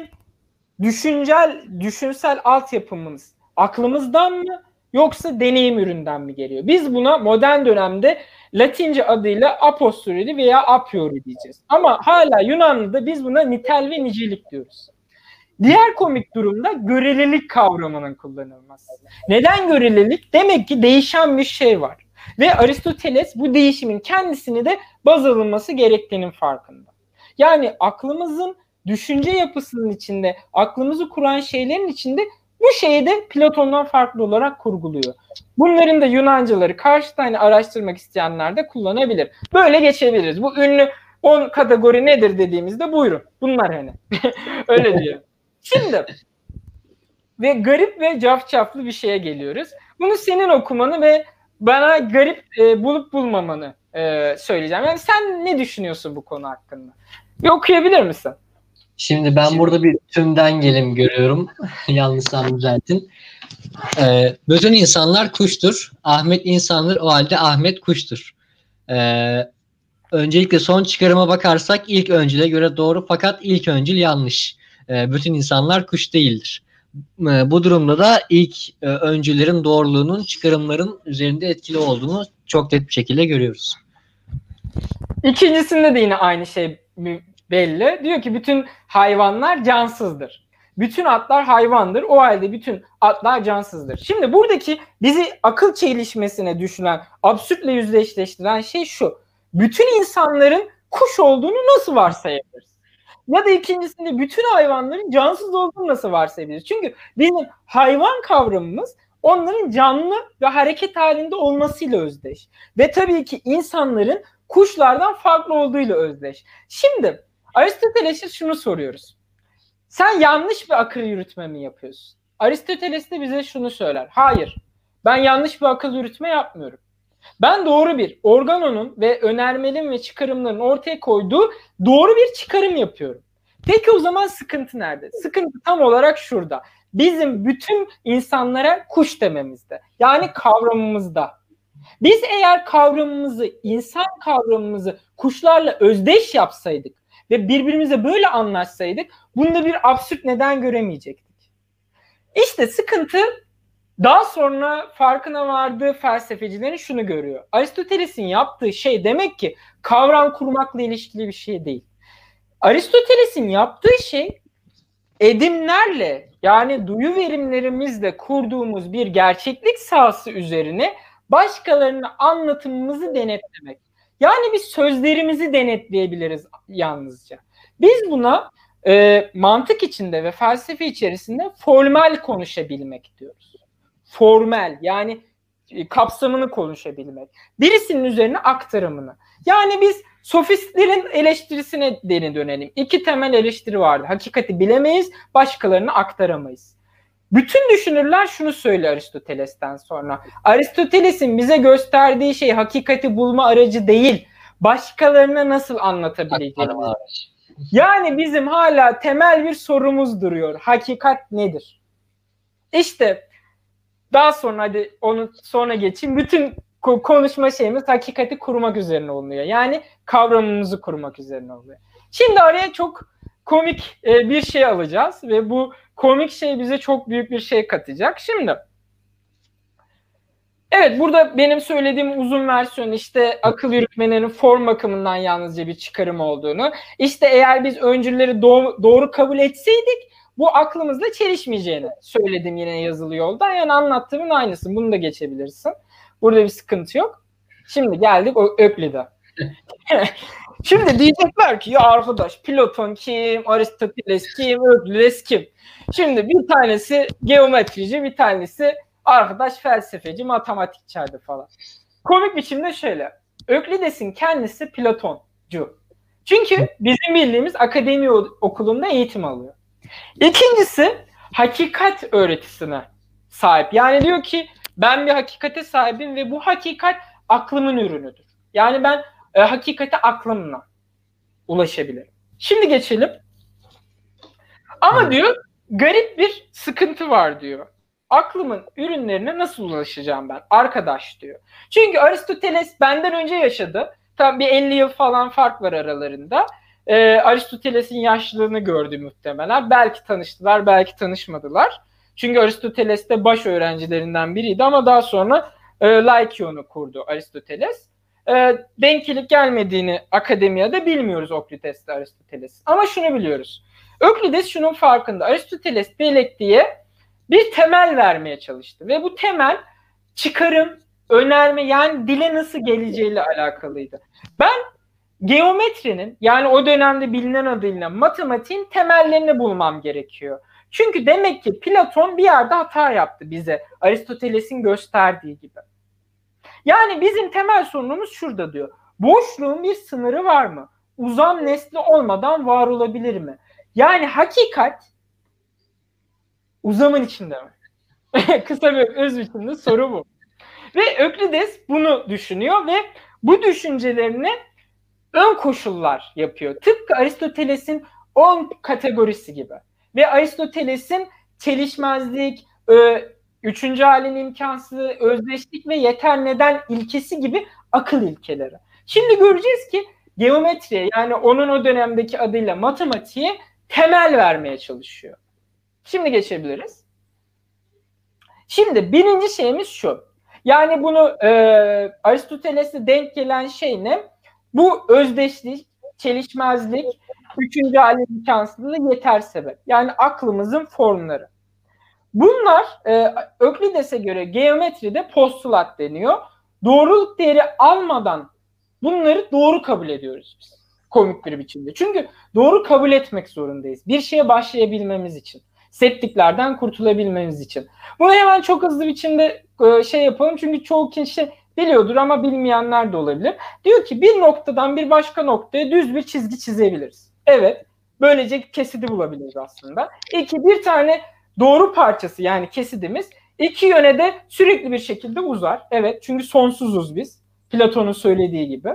düşüncel, düşünsel altyapımız aklımızdan mı yoksa deneyim üründen mi geliyor? Biz buna modern dönemde Latince adıyla a posteriori veya a priori diyeceğiz. Ama hala Yunanlı'da biz buna nitel ve nicelik diyoruz. Diğer komik durumda görelilik kavramının kullanılması. Neden görelilik? Demek ki değişen bir şey var. Ve Aristoteles bu değişimin kendisini de baz alınması gerektiğinin farkında. Yani aklımızın düşünce yapısının içinde, aklımızı kuran şeylerin içinde bu şeyi de Platon'dan farklı olarak kurguluyor. Bunların da Yunancaları karşı tane araştırmak isteyenler de kullanabilir. Böyle geçebiliriz. Bu ünlü 10 kategori nedir dediğimizde buyurun. Bunlar hani. Öyle diyor. Şimdi ve garip ve cafcaflı bir şeye geliyoruz. Bunu senin okumanı ve bana garip e, bulup bulmamanı e, söyleyeceğim. Yani sen ne düşünüyorsun bu konu hakkında? Bir okuyabilir misin? Şimdi ben Şimdi... burada bir tümden gelim görüyorum. Yanlışsam düzeltin. Ee, bütün insanlar kuştur. Ahmet insandır. O halde Ahmet kuştur. Ee, öncelikle son çıkarıma bakarsak ilk öncüle göre doğru fakat ilk öncül yanlış. Ee, bütün insanlar kuş değildir. Ee, bu durumda da ilk e, öncülerin doğruluğunun çıkarımların üzerinde etkili olduğunu çok net bir şekilde görüyoruz. İkincisinde de yine aynı şey belli. Diyor ki bütün hayvanlar cansızdır. bütün atlar hayvandır. O halde bütün atlar cansızdır. Şimdi buradaki bizi akıl çelişmesine düşünen, absürtle yüzleştiren şey şu. Bütün insanların kuş olduğunu nasıl varsayabiliriz? Ya da ikincisinde bütün hayvanların cansız olduğunu nasıl varsayabiliriz? Çünkü bizim hayvan kavramımız onların canlı ve hareket halinde olmasıyla özdeş. Ve tabii ki insanların kuşlardan farklı olduğuyla özdeş. Şimdi Aristoteles'e şunu soruyoruz. Sen yanlış bir akıl yürütme mi yapıyorsun? Aristoteles de bize şunu söyler. Hayır. Ben yanlış bir akıl yürütme yapmıyorum. Ben doğru bir organonun ve önermelim ve çıkarımların ortaya koyduğu doğru bir çıkarım yapıyorum. Peki o zaman sıkıntı nerede? Sıkıntı tam olarak şurada. Bizim bütün insanlara kuş dememizde. Yani kavramımızda. Biz eğer kavramımızı, insan kavramımızı kuşlarla özdeş yapsaydık ve birbirimize böyle anlaşsaydık bunda bir absürt neden göremeyecektik. İşte sıkıntı daha sonra farkına vardığı felsefecilerin şunu görüyor. Aristoteles'in yaptığı şey demek ki kavram kurmakla ilişkili bir şey değil. Aristoteles'in yaptığı şey edimlerle yani duyu verimlerimizle kurduğumuz bir gerçeklik sahası üzerine başkalarının anlatımımızı denetlemek. Yani biz sözlerimizi denetleyebiliriz yalnızca. Biz buna e, mantık içinde ve felsefe içerisinde formal konuşabilmek diyoruz. Formal yani e, kapsamını konuşabilmek. Birisinin üzerine aktarımını. Yani biz sofistlerin eleştirisine deni dönelim. İki temel eleştiri vardı. Hakikati bilemeyiz, başkalarını aktaramayız. Bütün düşünürler şunu söylüyor Aristoteles'ten sonra. Aristoteles'in bize gösterdiği şey hakikati bulma aracı değil. Başkalarına nasıl anlatabileceğimiz. Yani bizim hala temel bir sorumuz duruyor. Hakikat nedir? İşte daha sonra hadi onu sonra geçeyim. Bütün konuşma şeyimiz hakikati kurmak üzerine oluyor. Yani kavramımızı kurmak üzerine oluyor. Şimdi araya çok komik e, bir şey alacağız ve bu komik şey bize çok büyük bir şey katacak. Şimdi Evet burada benim söylediğim uzun versiyon işte akıl yürütmenin form bakımından yalnızca bir çıkarım olduğunu. İşte eğer biz öncülleri doğru, doğru kabul etseydik bu aklımızla çelişmeyeceğini söyledim yine yazılı yolda. Yani anlattığımın aynısı. Bunu da geçebilirsin. Burada bir sıkıntı yok. Şimdi geldik o Öklid'e. Şimdi diyecekler ki ya arkadaş Platon kim, Aristoteles kim, Öklides kim? Şimdi bir tanesi geometrici, bir tanesi arkadaş felsefeci, matematikçiydi falan. Komik biçimde şöyle. Öklides'in kendisi Platoncu. Çünkü bizim bildiğimiz akademi okulunda eğitim alıyor. İkincisi hakikat öğretisine sahip. Yani diyor ki ben bir hakikate sahibim ve bu hakikat aklımın ürünüdür. Yani ben e, hakikate aklımla ulaşabilirim. Şimdi geçelim. Ama evet. diyor garip bir sıkıntı var diyor. Aklımın ürünlerine nasıl ulaşacağım ben? Arkadaş diyor. Çünkü Aristoteles benden önce yaşadı. Tabii bir 50 yıl falan fark var aralarında. Ee, Aristoteles'in yaşlılığını gördü muhtemelen. Belki tanıştılar, belki tanışmadılar. Çünkü Aristoteles de baş öğrencilerinden biriydi ama daha sonra e, Laikion'u kurdu Aristoteles. E, denklik gelmediğini akademiyada bilmiyoruz Oklides'te Aristoteles. Ama şunu biliyoruz. Öklides şunun farkında. Aristoteles diye bir temel vermeye çalıştı. Ve bu temel çıkarım, önerme yani dile nasıl geleceğiyle alakalıydı. Ben geometrinin yani o dönemde bilinen adıyla matematiğin temellerini bulmam gerekiyor. Çünkü demek ki Platon bir yerde hata yaptı bize Aristoteles'in gösterdiği gibi. Yani bizim temel sorunumuz şurada diyor. Boşluğun bir sınırı var mı? Uzam nesli olmadan var olabilir mi? Yani hakikat uzamın içinde mi? Kısa bir öz biçimde soru bu. Ve Öklides bunu düşünüyor ve bu düşüncelerini ön koşullar yapıyor. Tıpkı Aristoteles'in 10 kategorisi gibi. Ve Aristoteles'in çelişmezlik, üçüncü halin imkansız, özdeşlik ve yeter neden ilkesi gibi akıl ilkeleri. Şimdi göreceğiz ki geometriye yani onun o dönemdeki adıyla matematiğe temel vermeye çalışıyor. Şimdi geçebiliriz. Şimdi birinci şeyimiz şu. Yani bunu e, Aristoteles'e denk gelen şey ne? Bu özdeşlik, çelişmezlik, üçüncü alem imkansızlığı yeter sebep. Yani aklımızın formları. Bunlar e, Öklides'e göre geometride postulat deniyor. Doğruluk değeri almadan bunları doğru kabul ediyoruz biz. Komik bir biçimde. Çünkü doğru kabul etmek zorundayız. Bir şeye başlayabilmemiz için. Septiklerden kurtulabilmemiz için. Bunu hemen çok hızlı biçimde e, şey yapalım. Çünkü çoğu kişi biliyordur ama bilmeyenler de olabilir. Diyor ki bir noktadan bir başka noktaya düz bir çizgi çizebiliriz. Evet. Böylece kesidi bulabiliriz aslında. İki, bir tane doğru parçası yani kesidimiz iki yöne de sürekli bir şekilde uzar. Evet çünkü sonsuzuz biz. Platon'un söylediği gibi.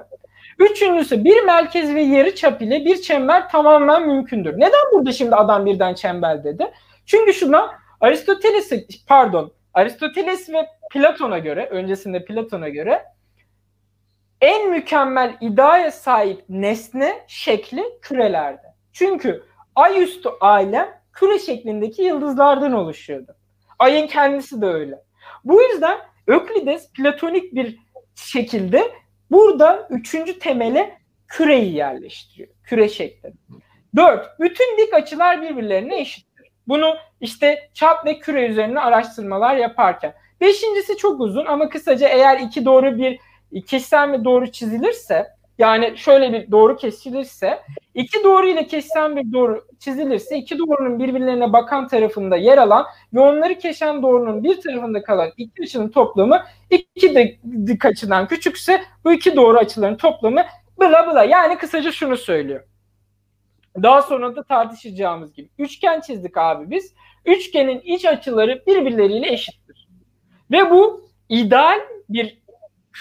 Üçüncüsü bir merkez ve yarı çap ile bir çember tamamen mümkündür. Neden burada şimdi adam birden çember dedi? Çünkü şuna Aristoteles pardon Aristoteles ve Platon'a göre öncesinde Platon'a göre en mükemmel iddiaya sahip nesne şekli kürelerde. Çünkü ay üstü alem küre şeklindeki yıldızlardan oluşuyordu. Ayın kendisi de öyle. Bu yüzden Öklides platonik bir şekilde burada üçüncü temele küreyi yerleştiriyor. Küre şekli. Dört, bütün dik açılar birbirlerine eşittir. Bunu işte çap ve küre üzerine araştırmalar yaparken. Beşincisi çok uzun ama kısaca eğer iki doğru bir kesişen ve doğru çizilirse yani şöyle bir doğru kesilirse iki doğru ile kesilen bir doğru çizilirse iki doğrunun birbirlerine bakan tarafında yer alan ve onları kesen doğrunun bir tarafında kalan iki açının toplamı iki de dik açıdan küçükse bu iki doğru açıların toplamı bla bla yani kısaca şunu söylüyor. Daha sonra da tartışacağımız gibi. Üçgen çizdik abi biz. Üçgenin iç açıları birbirleriyle eşittir. Ve bu ideal bir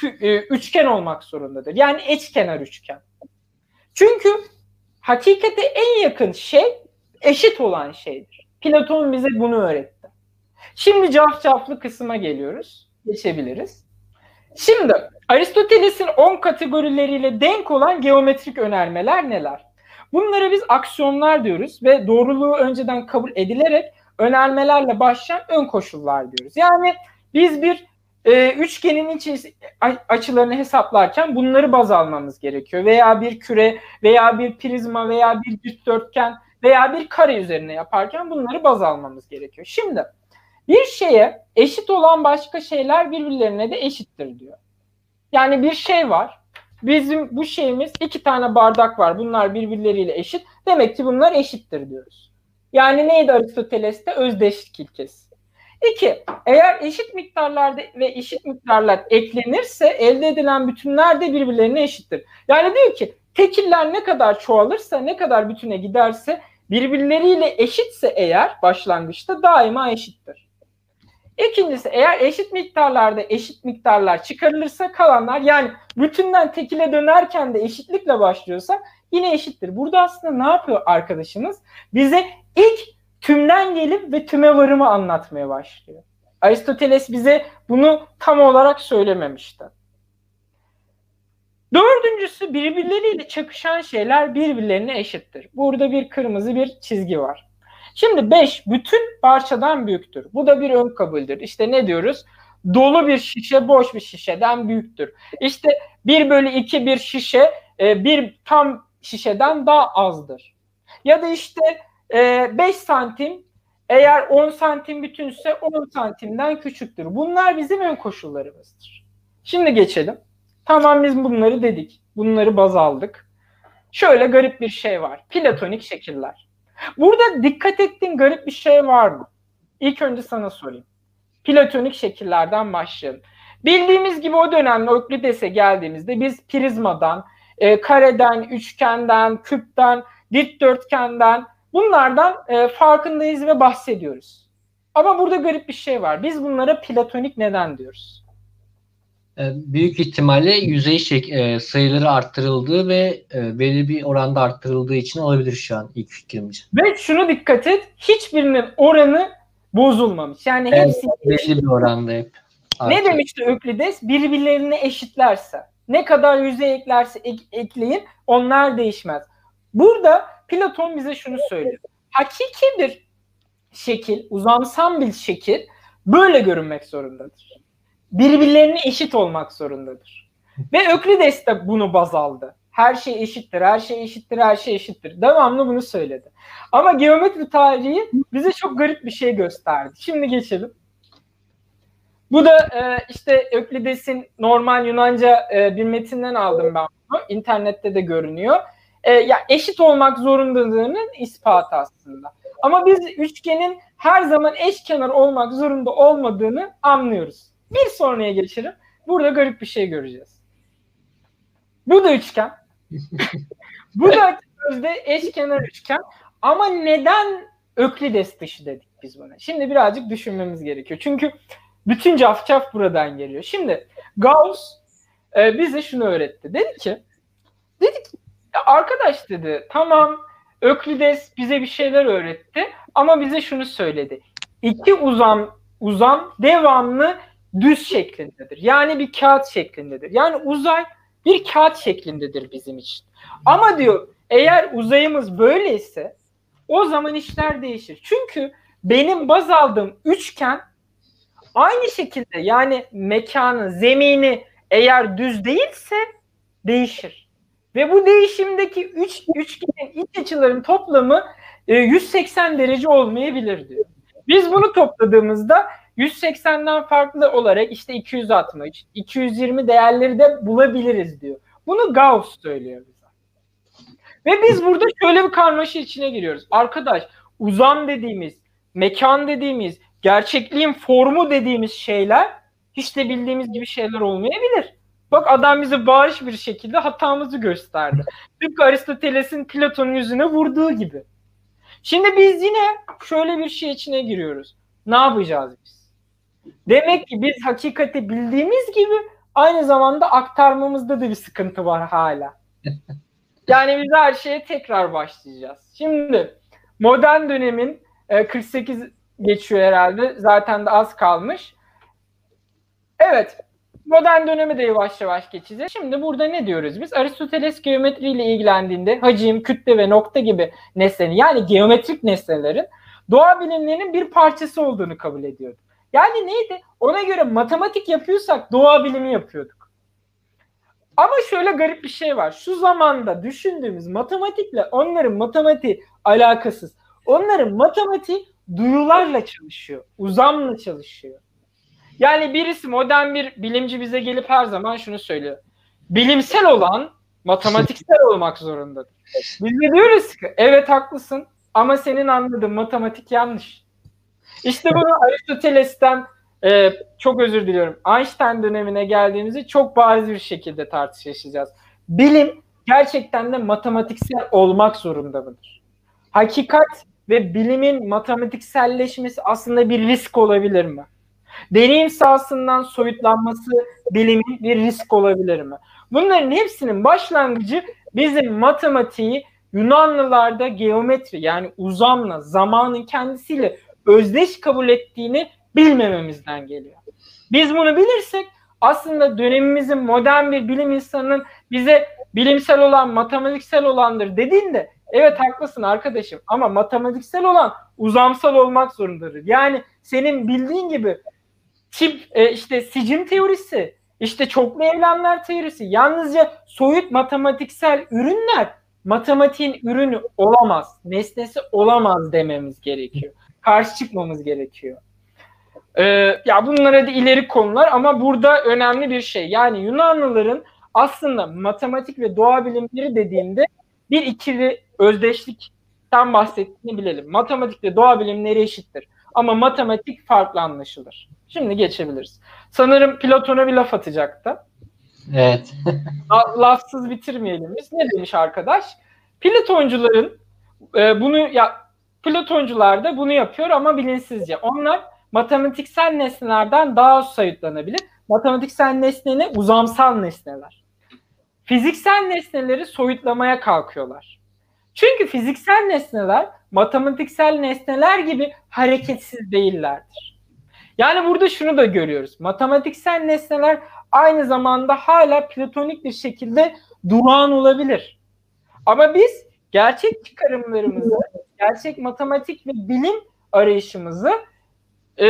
e, üçgen olmak zorundadır. Yani eşkenar üçgen. Çünkü hakikate en yakın şey eşit olan şeydir. Platon bize bunu öğretti. Şimdi cafcaflı kısma geliyoruz. Geçebiliriz. Şimdi Aristoteles'in 10 kategorileriyle denk olan geometrik önermeler neler? Bunlara biz aksiyonlar diyoruz ve doğruluğu önceden kabul edilerek önermelerle başlayan ön koşullar diyoruz. Yani biz bir e, üçgenin iç açılarını hesaplarken bunları baz almamız gerekiyor. Veya bir küre veya bir prizma veya bir dikdörtgen veya bir kare üzerine yaparken bunları baz almamız gerekiyor. Şimdi bir şeye eşit olan başka şeyler birbirlerine de eşittir diyor. Yani bir şey var. Bizim bu şeyimiz iki tane bardak var. Bunlar birbirleriyle eşit. Demek ki bunlar eşittir diyoruz. Yani neydi Aristoteles'te? Özdeşlik ilkesi. İki, eğer eşit miktarlarda ve eşit miktarlar eklenirse elde edilen bütünler de birbirlerine eşittir. Yani diyor ki tekiller ne kadar çoğalırsa, ne kadar bütüne giderse birbirleriyle eşitse eğer başlangıçta daima eşittir. İkincisi eğer eşit miktarlarda eşit miktarlar çıkarılırsa kalanlar yani bütünden tekile dönerken de eşitlikle başlıyorsa yine eşittir. Burada aslında ne yapıyor arkadaşımız? Bize ilk tümden gelip ve tüme varımı anlatmaya başlıyor. Aristoteles bize bunu tam olarak söylememişti. Dördüncüsü birbirleriyle çakışan şeyler birbirlerine eşittir. Burada bir kırmızı bir çizgi var. Şimdi 5 bütün parçadan büyüktür. Bu da bir ön kabuldür. İşte ne diyoruz? Dolu bir şişe boş bir şişeden büyüktür. İşte 1 bölü 2 bir şişe e, bir tam şişeden daha azdır. Ya da işte e, ee, 5 santim eğer 10 santim bütünse 10 santimden küçüktür. Bunlar bizim ön koşullarımızdır. Şimdi geçelim. Tamam biz bunları dedik. Bunları baz aldık. Şöyle garip bir şey var. Platonik şekiller. Burada dikkat ettiğin garip bir şey var mı? İlk önce sana sorayım. Platonik şekillerden başlayalım. Bildiğimiz gibi o dönemde Öklides'e geldiğimizde biz prizmadan, e, kareden, üçgenden, küpten, dikdörtgenden Bunlardan e, farkındayız ve bahsediyoruz. Ama burada garip bir şey var. Biz bunlara platonik neden diyoruz? E, büyük ihtimalle yüzey şek e, sayıları arttırıldığı ve e, belli bir oranda arttırıldığı için olabilir şu an ilk fikrimiz. Ve şunu dikkat et. Hiçbirinin oranı bozulmamış. Yani evet, hepsi belli bir oranda hep. Artık. Ne demişti Öklides? Birbirlerini eşitlerse. Ne kadar yüzey eklerse ek, ekleyin onlar değişmez. Burada Platon bize şunu söylüyor. Hakiki bir şekil, uzamsal bir şekil böyle görünmek zorundadır. Birbirlerine eşit olmak zorundadır. Ve Öklides de bunu baz aldı. her şey eşittir, her şey eşittir, her şey eşittir. Devamlı bunu söyledi. Ama geometri tarihi bize çok garip bir şey gösterdi. Şimdi geçelim. Bu da e, işte Öklides'in normal Yunanca e, bir metinden aldım ben bunu. İnternette de görünüyor. E, ya eşit olmak zorundalığının ispatı aslında. Ama biz üçgenin her zaman eşkenar olmak zorunda olmadığını anlıyoruz. Bir sonraya geçelim. Burada garip bir şey göreceğiz. Bu da üçgen. Bu da gözde eşkenar üçgen. Ama neden Öklides dışı dedik biz buna? Şimdi birazcık düşünmemiz gerekiyor. Çünkü bütün cafcaf buradan geliyor. Şimdi Gauss e, bize şunu öğretti. Dedi ki dedi ki arkadaş dedi tamam Öklides bize bir şeyler öğretti ama bize şunu söyledi. İki uzam uzam devamlı düz şeklindedir. Yani bir kağıt şeklindedir. Yani uzay bir kağıt şeklindedir bizim için. Ama diyor eğer uzayımız böyleyse o zaman işler değişir. Çünkü benim baz aldığım üçgen aynı şekilde yani mekanın zemini eğer düz değilse değişir. Ve bu değişimdeki üç üçgenin iç açıların toplamı 180 e, derece olmayabilir diyor. Biz bunu topladığımızda 180'den farklı olarak işte 260, 220 değerleri de bulabiliriz diyor. Bunu Gauss söylüyor bize. Ve biz burada şöyle bir karmaşa içine giriyoruz. Arkadaş uzam dediğimiz, mekan dediğimiz, gerçekliğin formu dediğimiz şeyler hiç de bildiğimiz gibi şeyler olmayabilir. Bak adam bize bağış bir şekilde hatamızı gösterdi. Tıpkı Aristoteles'in Platon'un yüzüne vurduğu gibi. Şimdi biz yine şöyle bir şey içine giriyoruz. Ne yapacağız biz? Demek ki biz hakikati bildiğimiz gibi aynı zamanda aktarmamızda da bir sıkıntı var hala. Yani biz her şeye tekrar başlayacağız. Şimdi modern dönemin 48 e, geçiyor herhalde. Zaten de az kalmış. Evet. Modern dönemi de yavaş yavaş geçeceğiz. Şimdi burada ne diyoruz biz? Aristoteles geometriyle ilgilendiğinde hacim, kütle ve nokta gibi nesnenin yani geometrik nesnelerin doğa bilimlerinin bir parçası olduğunu kabul ediyordu. Yani neydi? Ona göre matematik yapıyorsak doğa bilimi yapıyorduk. Ama şöyle garip bir şey var. Şu zamanda düşündüğümüz matematikle onların matematiği alakasız. Onların matematiği duyularla çalışıyor. Uzamla çalışıyor. Yani birisi modern bir bilimci bize gelip her zaman şunu söylüyor. Bilimsel olan matematiksel olmak zorundadır. Biz de diyoruz ki evet haklısın ama senin anladığın matematik yanlış. İşte bunu Aristoteles'ten e, çok özür diliyorum. Einstein dönemine geldiğimizde çok bariz bir şekilde tartışacağız. Bilim gerçekten de matematiksel olmak zorunda mıdır? Hakikat ve bilimin matematikselleşmesi aslında bir risk olabilir mi? Deneyim sahasından soyutlanması bilimin bir risk olabilir mi? Bunların hepsinin başlangıcı bizim matematiği Yunanlılarda geometri yani uzamla, zamanın kendisiyle özdeş kabul ettiğini bilmememizden geliyor. Biz bunu bilirsek aslında dönemimizin modern bir bilim insanının bize bilimsel olan matematiksel olandır dediğinde evet haklısın arkadaşım ama matematiksel olan uzamsal olmak zorundadır. Yani senin bildiğin gibi tip e, işte sicim teorisi, işte çoklu evlemler teorisi yalnızca soyut matematiksel ürünler matematiğin ürünü olamaz, nesnesi olamaz dememiz gerekiyor. Karşı çıkmamız gerekiyor. Ee, ya bunlar hadi ileri konular ama burada önemli bir şey. Yani Yunanlıların aslında matematik ve doğa bilimleri dediğinde bir ikili özdeşlikten bahsettiğini bilelim. Matematik ve doğa bilimleri eşittir. Ama matematik farklı anlaşılır. Şimdi geçebiliriz. Sanırım Platon'a bir laf atacaktı. Evet. Lafsız bitirmeyelim biz. Ne demiş arkadaş? Platoncuların e, bunu ya Platoncular da bunu yapıyor ama bilinçsizce. Onlar matematiksel nesnelerden daha az sayıtlanabilir. Matematiksel nesne ne? Uzamsal nesneler. Fiziksel nesneleri soyutlamaya kalkıyorlar. Çünkü fiziksel nesneler matematiksel nesneler gibi hareketsiz değillerdir. Yani burada şunu da görüyoruz. Matematiksel nesneler aynı zamanda hala platonik bir şekilde durağan olabilir. Ama biz gerçek çıkarımlarımızı, gerçek matematik ve bilim arayışımızı e,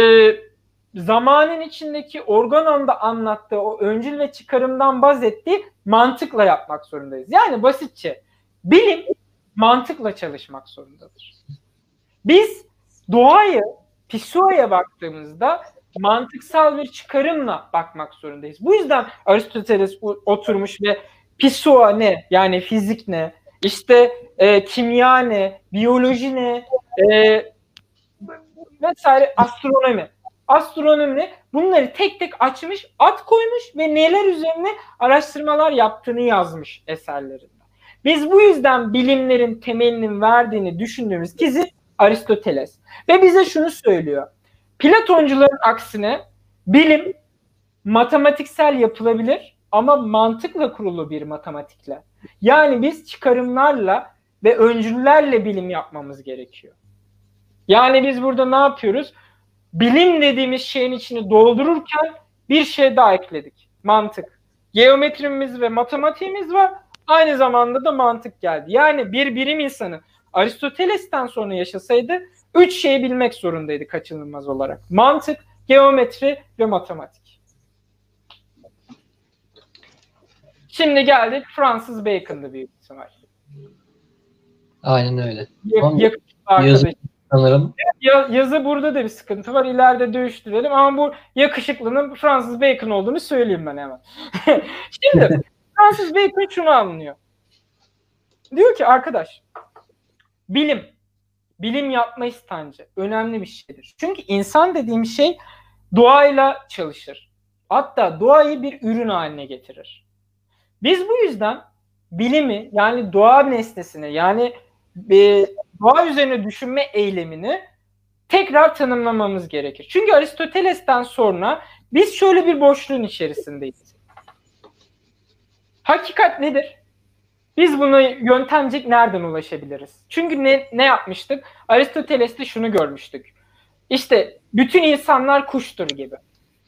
zamanın içindeki organonda anlattığı o öncül ve çıkarımdan bahsettiği mantıkla yapmak zorundayız. Yani basitçe bilim mantıkla çalışmak zorundadır. Biz doğayı, Pisua'ya baktığımızda mantıksal bir çıkarımla bakmak zorundayız. Bu yüzden Aristoteles oturmuş ve Pisua ne? Yani fizik ne? İşte e, kimya ne? Biyoloji ne? E, vesaire astronomi. Astronomi bunları tek tek açmış, at koymuş ve neler üzerine araştırmalar yaptığını yazmış eserlerinde. Biz bu yüzden bilimlerin temelinin verdiğini düşündüğümüz kişi Aristoteles. Ve bize şunu söylüyor. Platoncuların aksine bilim matematiksel yapılabilir ama mantıkla kurulu bir matematikle. Yani biz çıkarımlarla ve öncüllerle bilim yapmamız gerekiyor. Yani biz burada ne yapıyoruz? Bilim dediğimiz şeyin içini doldururken bir şey daha ekledik. Mantık. Geometrimiz ve matematiğimiz var. Aynı zamanda da mantık geldi. Yani bir bilim insanı Aristoteles'ten sonra yaşasaydı üç şeyi bilmek zorundaydı kaçınılmaz olarak. Mantık, geometri ve matematik. Şimdi geldik Fransız Bacon'da büyük ihtimal. Aynen öyle. Ya, yazı, sanırım. Ya, yazı burada da bir sıkıntı var. İleride dövüştürelim ama bu yakışıklının Fransız Bacon olduğunu söyleyeyim ben hemen. Şimdi Fransız Bacon şunu anlıyor. Diyor ki arkadaş bilim bilim yapma istancı önemli bir şeydir. Çünkü insan dediğim şey doğayla çalışır. Hatta doğayı bir ürün haline getirir. Biz bu yüzden bilimi yani doğa nesnesini yani e, doğa üzerine düşünme eylemini tekrar tanımlamamız gerekir. Çünkü Aristoteles'ten sonra biz şöyle bir boşluğun içerisindeyiz. Hakikat nedir? Biz buna yöntemcik nereden ulaşabiliriz? Çünkü ne, ne yapmıştık? Aristoteles'te şunu görmüştük. İşte bütün insanlar kuştur gibi.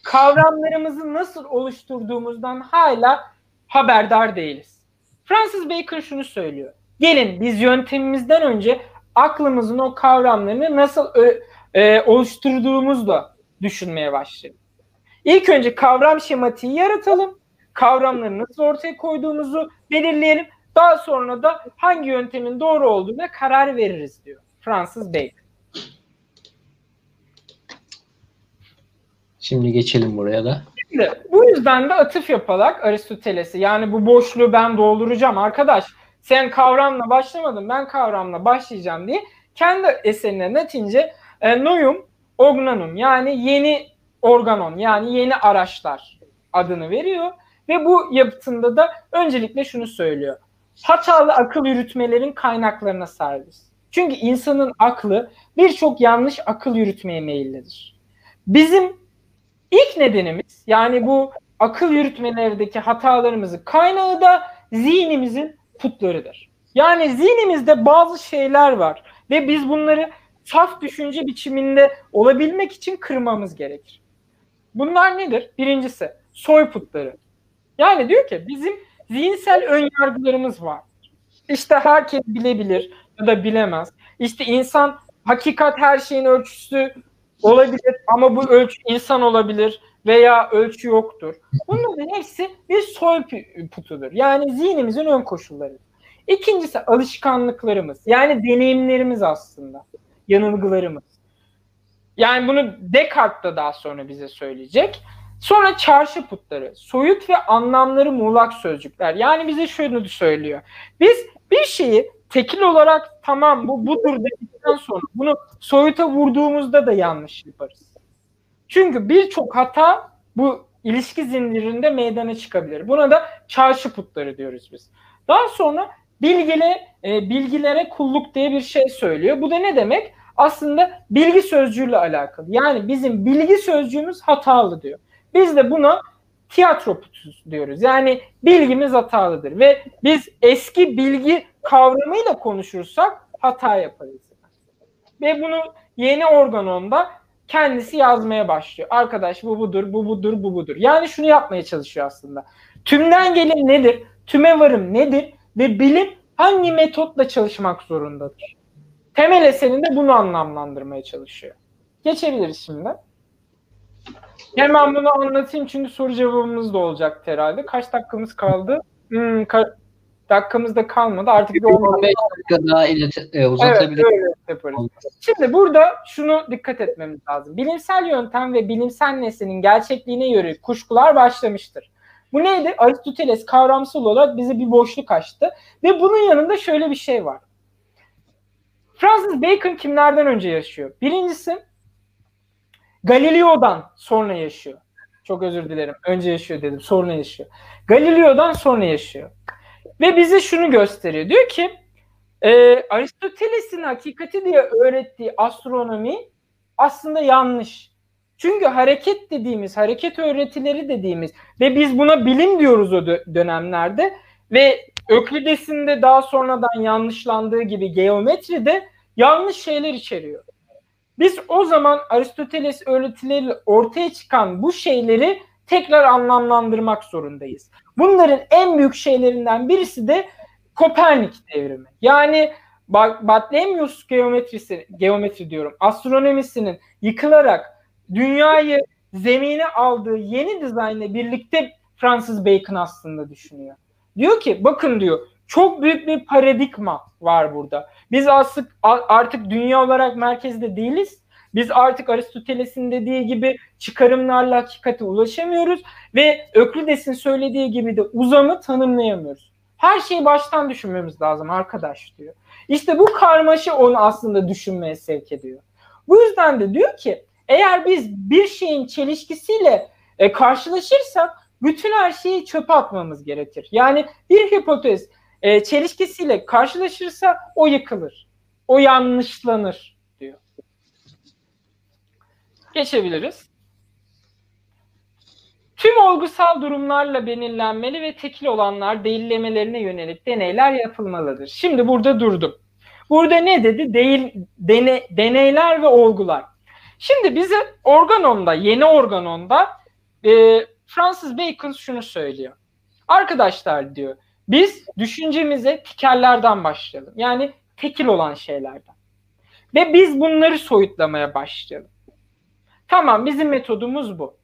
Kavramlarımızı nasıl oluşturduğumuzdan hala haberdar değiliz. Francis Bacon şunu söylüyor. Gelin biz yöntemimizden önce aklımızın o kavramlarını nasıl e, oluşturduğumuzla düşünmeye başlayalım. İlk önce kavram şematiği yaratalım. Kavramları nasıl ortaya koyduğumuzu belirleyelim. Daha sonra da hangi yöntemin doğru olduğuna karar veririz diyor Fransız Bacon. Şimdi geçelim buraya da. Şimdi bu yüzden de atıf yaparak Aristoteles'i yani bu boşluğu ben dolduracağım arkadaş sen kavramla başlamadın ben kavramla başlayacağım diye kendi eserine netince e, noyum organum yani yeni organon yani yeni araçlar adını veriyor ve bu yapıtında da öncelikle şunu söylüyor. Hatalı akıl yürütmelerin kaynaklarına sahibiz. Çünkü insanın aklı birçok yanlış akıl yürütmeye meyillidir. Bizim ilk nedenimiz yani bu akıl yürütmelerdeki hatalarımızın kaynağı da zihnimizin putlarıdır. Yani zihnimizde bazı şeyler var ve biz bunları saf düşünce biçiminde olabilmek için kırmamız gerekir. Bunlar nedir? Birincisi soy putları. Yani diyor ki bizim zihinsel ön yargılarımız var. İşte herkes bilebilir ya da bilemez. İşte insan hakikat her şeyin ölçüsü olabilir ama bu ölçü insan olabilir veya ölçü yoktur. Bunların hepsi bir soy putudur. Yani zihnimizin ön koşulları. İkincisi alışkanlıklarımız. Yani deneyimlerimiz aslında. Yanılgılarımız. Yani bunu Descartes da daha sonra bize söyleyecek. Sonra çarşı putları, soyut ve anlamları muğlak sözcükler. Yani bize şunu söylüyor. Biz bir şeyi tekil olarak tamam bu budur dedikten sonra bunu soyuta vurduğumuzda da yanlış yaparız. Çünkü birçok hata bu ilişki zincirinde meydana çıkabilir. Buna da çarşı putları diyoruz biz. Daha sonra bilgile, e, bilgilere kulluk diye bir şey söylüyor. Bu da ne demek? Aslında bilgi sözcüğüyle alakalı. Yani bizim bilgi sözcüğümüz hatalı diyor. Biz de buna tiyatro putusu diyoruz. Yani bilgimiz hatalıdır ve biz eski bilgi kavramıyla konuşursak hata yaparız. Ve bunu yeni organonda kendisi yazmaya başlıyor. Arkadaş bu budur, bu budur, bu budur. Yani şunu yapmaya çalışıyor aslında. Tümden gelin nedir? Tüme varım nedir? Ve bilim hangi metotla çalışmak zorundadır? Temel eserinde bunu anlamlandırmaya çalışıyor. Geçebiliriz şimdi. Hemen bunu anlatayım çünkü soru cevabımız da olacak herhalde. Kaç dakikamız kaldı? Hmm, ka- dakikamız da kalmadı. Artık bir 15 dakika daha ilet- e, uzatabiliriz. Evet, öyle yaparız. Şimdi burada şunu dikkat etmemiz lazım. Bilimsel yöntem ve bilimsel nesnenin gerçekliğine yönelik kuşkular başlamıştır. Bu neydi? Aristoteles kavramsal olarak bize bir boşluk açtı. Ve bunun yanında şöyle bir şey var. Francis Bacon kimlerden önce yaşıyor? Birincisi Galileo'dan sonra yaşıyor. Çok özür dilerim. Önce yaşıyor dedim. Sonra yaşıyor. Galileo'dan sonra yaşıyor. Ve bize şunu gösteriyor. Diyor ki e, Aristoteles'in hakikati diye öğrettiği astronomi aslında yanlış. Çünkü hareket dediğimiz, hareket öğretileri dediğimiz ve biz buna bilim diyoruz o dönemlerde ve Öklides'in de daha sonradan yanlışlandığı gibi geometri de yanlış şeyler içeriyor. Biz o zaman Aristoteles öğretileriyle ortaya çıkan bu şeyleri tekrar anlamlandırmak zorundayız. Bunların en büyük şeylerinden birisi de Kopernik devrimi. Yani Bathlemius geometrisi, geometri diyorum, astronomisinin yıkılarak dünyayı zemine aldığı yeni dizaynla birlikte Francis Bacon aslında düşünüyor. Diyor ki bakın diyor çok büyük bir paradigma var burada. Biz artık artık dünya olarak merkezde değiliz. Biz artık Aristoteles'in dediği gibi çıkarımlarla hakikate ulaşamıyoruz ve Öklides'in söylediği gibi de uzamı tanımlayamıyoruz. Her şeyi baştan düşünmemiz lazım arkadaş diyor. İşte bu karmaşa onu aslında düşünmeye sevk ediyor. Bu yüzden de diyor ki eğer biz bir şeyin çelişkisiyle e, karşılaşırsak bütün her şeyi çöpe atmamız gerekir. Yani bir hipotez e, çelişkisiyle karşılaşırsa o yıkılır. O yanlışlanır diyor. Geçebiliriz. Tüm olgusal durumlarla belirlenmeli ve tekil olanlar değillemelerine yönelik deneyler yapılmalıdır. Şimdi burada durdum. Burada ne dedi? Değil, dene, deneyler ve olgular. Şimdi bize organonda, yeni organonda e, Francis Bacon şunu söylüyor. Arkadaşlar diyor, biz düşüncemize tikellerden başlayalım. Yani tekil olan şeylerden. Ve biz bunları soyutlamaya başlayalım. Tamam bizim metodumuz bu.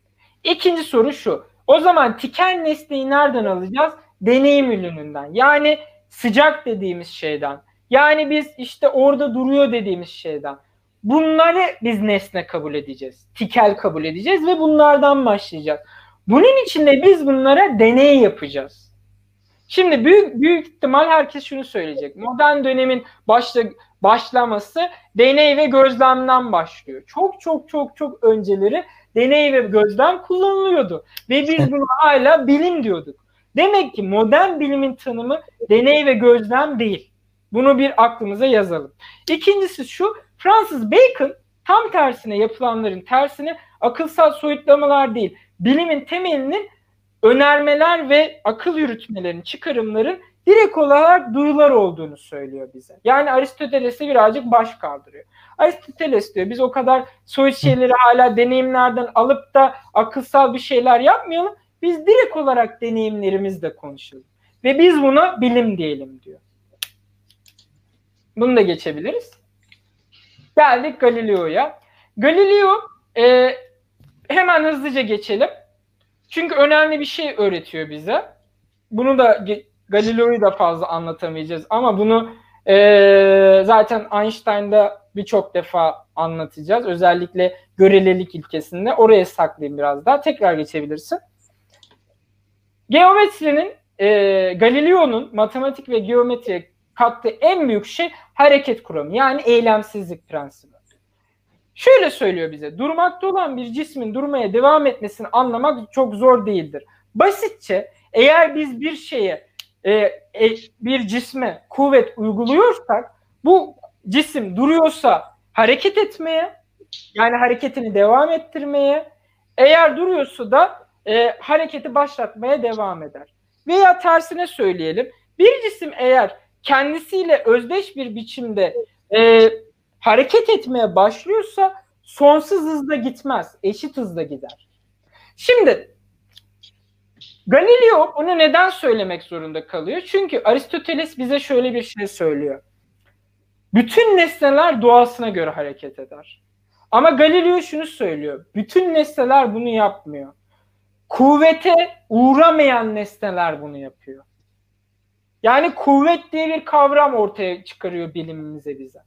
İkinci soru şu. O zaman tikel nesneyi nereden alacağız? Deneyim ürününden. Yani sıcak dediğimiz şeyden. Yani biz işte orada duruyor dediğimiz şeyden. Bunları biz nesne kabul edeceğiz. Tikel kabul edeceğiz ve bunlardan başlayacağız. Bunun için de biz bunlara deney yapacağız. Şimdi büyük büyük ihtimal herkes şunu söyleyecek. Modern dönemin başla, başlaması deney ve gözlemden başlıyor. Çok çok çok çok önceleri deney ve gözlem kullanılıyordu. Ve biz bunu hala bilim diyorduk. Demek ki modern bilimin tanımı deney ve gözlem değil. Bunu bir aklımıza yazalım. İkincisi şu, Francis Bacon tam tersine yapılanların tersine akılsal soyutlamalar değil, bilimin temelinin önermeler ve akıl yürütmelerin, çıkarımların direkt olarak duyular olduğunu söylüyor bize. Yani Aristoteles'e birazcık baş kaldırıyor. Aristoteles diyor biz o kadar soyut şeyleri hala deneyimlerden alıp da akılsal bir şeyler yapmayalım. Biz direkt olarak deneyimlerimizle konuşalım. Ve biz buna bilim diyelim diyor. Bunu da geçebiliriz. Geldik Galileo'ya. Galileo e, hemen hızlıca geçelim. Çünkü önemli bir şey öğretiyor bize. Bunu da Galileo'yu da fazla anlatamayacağız ama bunu e, zaten Einstein'da birçok defa anlatacağız. Özellikle görelilik ilkesinde. Oraya saklayayım biraz daha. Tekrar geçebilirsin. Geometrinin e, Galileo'nun matematik ve geometriye kattığı en büyük şey hareket kuramı. Yani eylemsizlik prensibi. Şöyle söylüyor bize. Durmakta olan bir cismin durmaya devam etmesini anlamak çok zor değildir. Basitçe eğer biz bir şeye e, e, bir cisme kuvvet uyguluyorsak bu cisim duruyorsa hareket etmeye yani hareketini devam ettirmeye eğer duruyorsa da e, hareketi başlatmaya devam eder. Veya tersine söyleyelim. Bir cisim eğer kendisiyle özdeş bir biçimde e, hareket etmeye başlıyorsa sonsuz hızda gitmez. Eşit hızda gider. Şimdi Galileo bunu neden söylemek zorunda kalıyor? Çünkü Aristoteles bize şöyle bir şey söylüyor. Bütün nesneler doğasına göre hareket eder. Ama Galileo şunu söylüyor. Bütün nesneler bunu yapmıyor. Kuvvete uğramayan nesneler bunu yapıyor. Yani kuvvet diye bir kavram ortaya çıkarıyor bilimimize bize.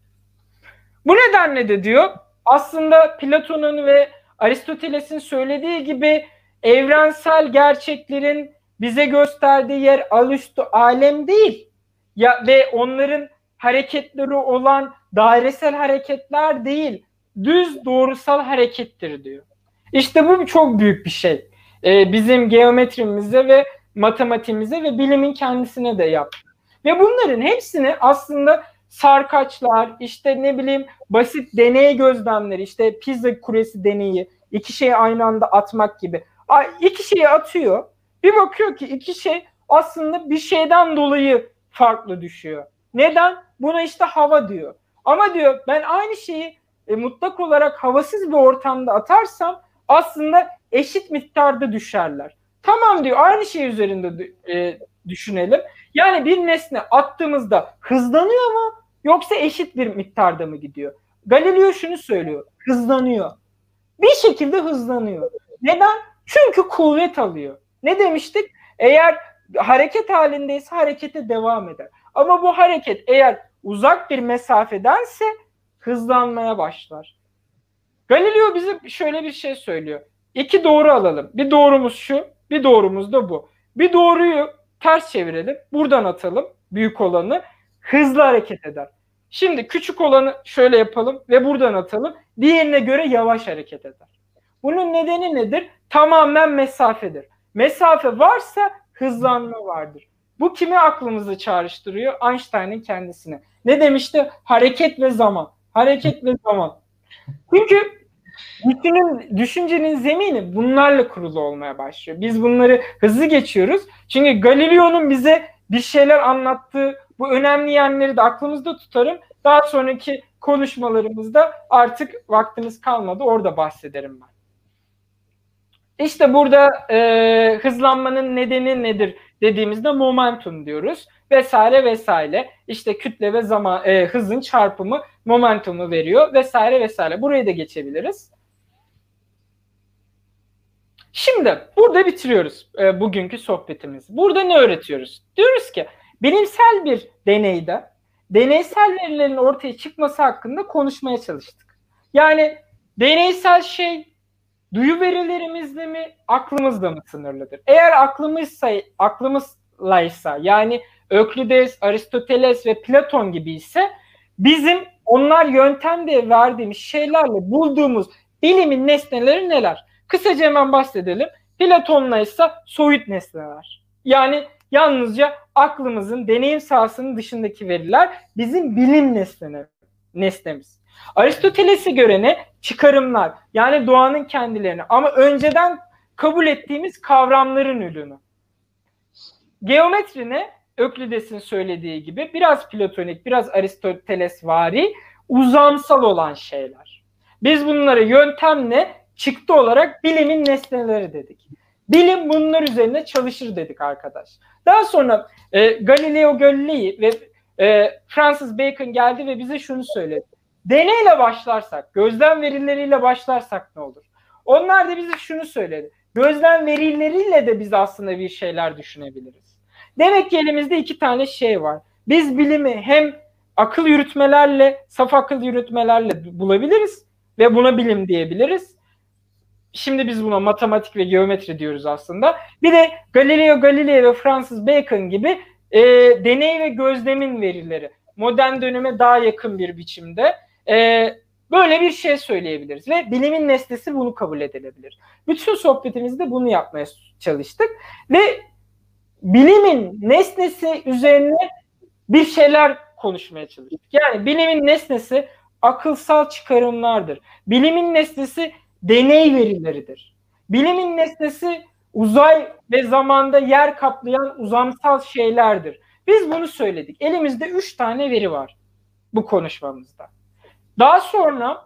Bu nedenle de diyor aslında Platon'un ve Aristoteles'in söylediği gibi evrensel gerçeklerin bize gösterdiği yer alüstü alem değil. Ya ve onların hareketleri olan dairesel hareketler değil. Düz doğrusal harekettir diyor. İşte bu çok büyük bir şey. Ee, bizim geometrimize ve matematiğimize ve bilimin kendisine de yaptı. Ve bunların hepsini aslında sarkaçlar, işte ne bileyim basit deney gözlemleri, işte pizza kuresi deneyi, iki şeyi aynı anda atmak gibi. İki şeyi atıyor. Bir bakıyor ki iki şey aslında bir şeyden dolayı farklı düşüyor. Neden? Buna işte hava diyor. Ama diyor ben aynı şeyi e, mutlak olarak havasız bir ortamda atarsam aslında eşit miktarda düşerler. Tamam diyor aynı şey üzerinde e, düşünelim. Yani bir nesne attığımızda hızlanıyor mu yoksa eşit bir miktarda mı gidiyor? Galileo şunu söylüyor. Hızlanıyor. Bir şekilde hızlanıyor. Neden? Çünkü kuvvet alıyor. Ne demiştik? Eğer hareket halindeyse harekete devam eder. Ama bu hareket eğer uzak bir mesafedense hızlanmaya başlar. Galileo bize şöyle bir şey söylüyor. İki doğru alalım. Bir doğrumuz şu, bir doğrumuz da bu. Bir doğruyu ters çevirelim. Buradan atalım büyük olanı. Hızlı hareket eder. Şimdi küçük olanı şöyle yapalım ve buradan atalım. Diğerine göre yavaş hareket eder. Bunun nedeni nedir? Tamamen mesafedir. Mesafe varsa hızlanma vardır. Bu kimi aklımızı çağrıştırıyor? Einstein'ın kendisine. Ne demişti? Hareket ve zaman. Hareket ve zaman. Çünkü düşünün, düşüncenin zemini bunlarla kurulu olmaya başlıyor. Biz bunları hızlı geçiyoruz. Çünkü Galileo'nun bize bir şeyler anlattığı bu önemli yerleri de aklımızda tutarım. Daha sonraki konuşmalarımızda artık vaktimiz kalmadı. Orada bahsederim ben. İşte burada e, hızlanmanın nedeni nedir dediğimizde momentum diyoruz vesaire vesaire. İşte kütle ve zaman e, hızın çarpımı momentumu veriyor vesaire vesaire. Burayı da geçebiliriz. Şimdi burada bitiriyoruz e, bugünkü sohbetimizi. Burada ne öğretiyoruz? Diyoruz ki bilimsel bir deneyde deneysel verilerin ortaya çıkması hakkında konuşmaya çalıştık. Yani deneysel şey duyu verilerimizle mi aklımızla mı sınırlıdır? Eğer aklımızsa aklımızlaysa yani Öklides, Aristoteles ve Platon gibi ise bizim onlar yöntem diye verdiğimiz şeylerle bulduğumuz bilimin nesneleri neler? Kısaca hemen bahsedelim. Platon'la ise soyut nesneler. Yani yalnızca aklımızın deneyim sahasının dışındaki veriler bizim bilim nesneleri, nesnemiz. Aristoteles'e göre ne? Çıkarımlar. Yani doğanın kendilerini ama önceden kabul ettiğimiz kavramların ürünü. Geometri ne? Öklides'in söylediği gibi biraz platonik, biraz Aristoteles vari uzamsal olan şeyler. Biz bunları yöntemle çıktı olarak bilimin nesneleri dedik. Bilim bunlar üzerine çalışır dedik arkadaş. Daha sonra e, Galileo Galilei ve e, Francis Bacon geldi ve bize şunu söyledi. Deneyle başlarsak, gözlem verileriyle başlarsak ne olur? Onlar da bize şunu söyledi. Gözlem verileriyle de biz aslında bir şeyler düşünebiliriz. Demek ki elimizde iki tane şey var. Biz bilimi hem akıl yürütmelerle, saf akıl yürütmelerle bulabiliriz ve buna bilim diyebiliriz. Şimdi biz buna matematik ve geometri diyoruz aslında. Bir de Galileo Galilei ve Francis Bacon gibi e, deney ve gözlemin verileri. Modern döneme daha yakın bir biçimde. E, böyle bir şey söyleyebiliriz ve bilimin nesnesi bunu kabul edilebilir. Bütün sohbetimizde bunu yapmaya çalıştık ve bilimin nesnesi üzerine bir şeyler konuşmaya çalıştık. Yani bilimin nesnesi akılsal çıkarımlardır. Bilimin nesnesi deney verileridir. Bilimin nesnesi uzay ve zamanda yer kaplayan uzamsal şeylerdir. Biz bunu söyledik. Elimizde üç tane veri var bu konuşmamızda. Daha sonra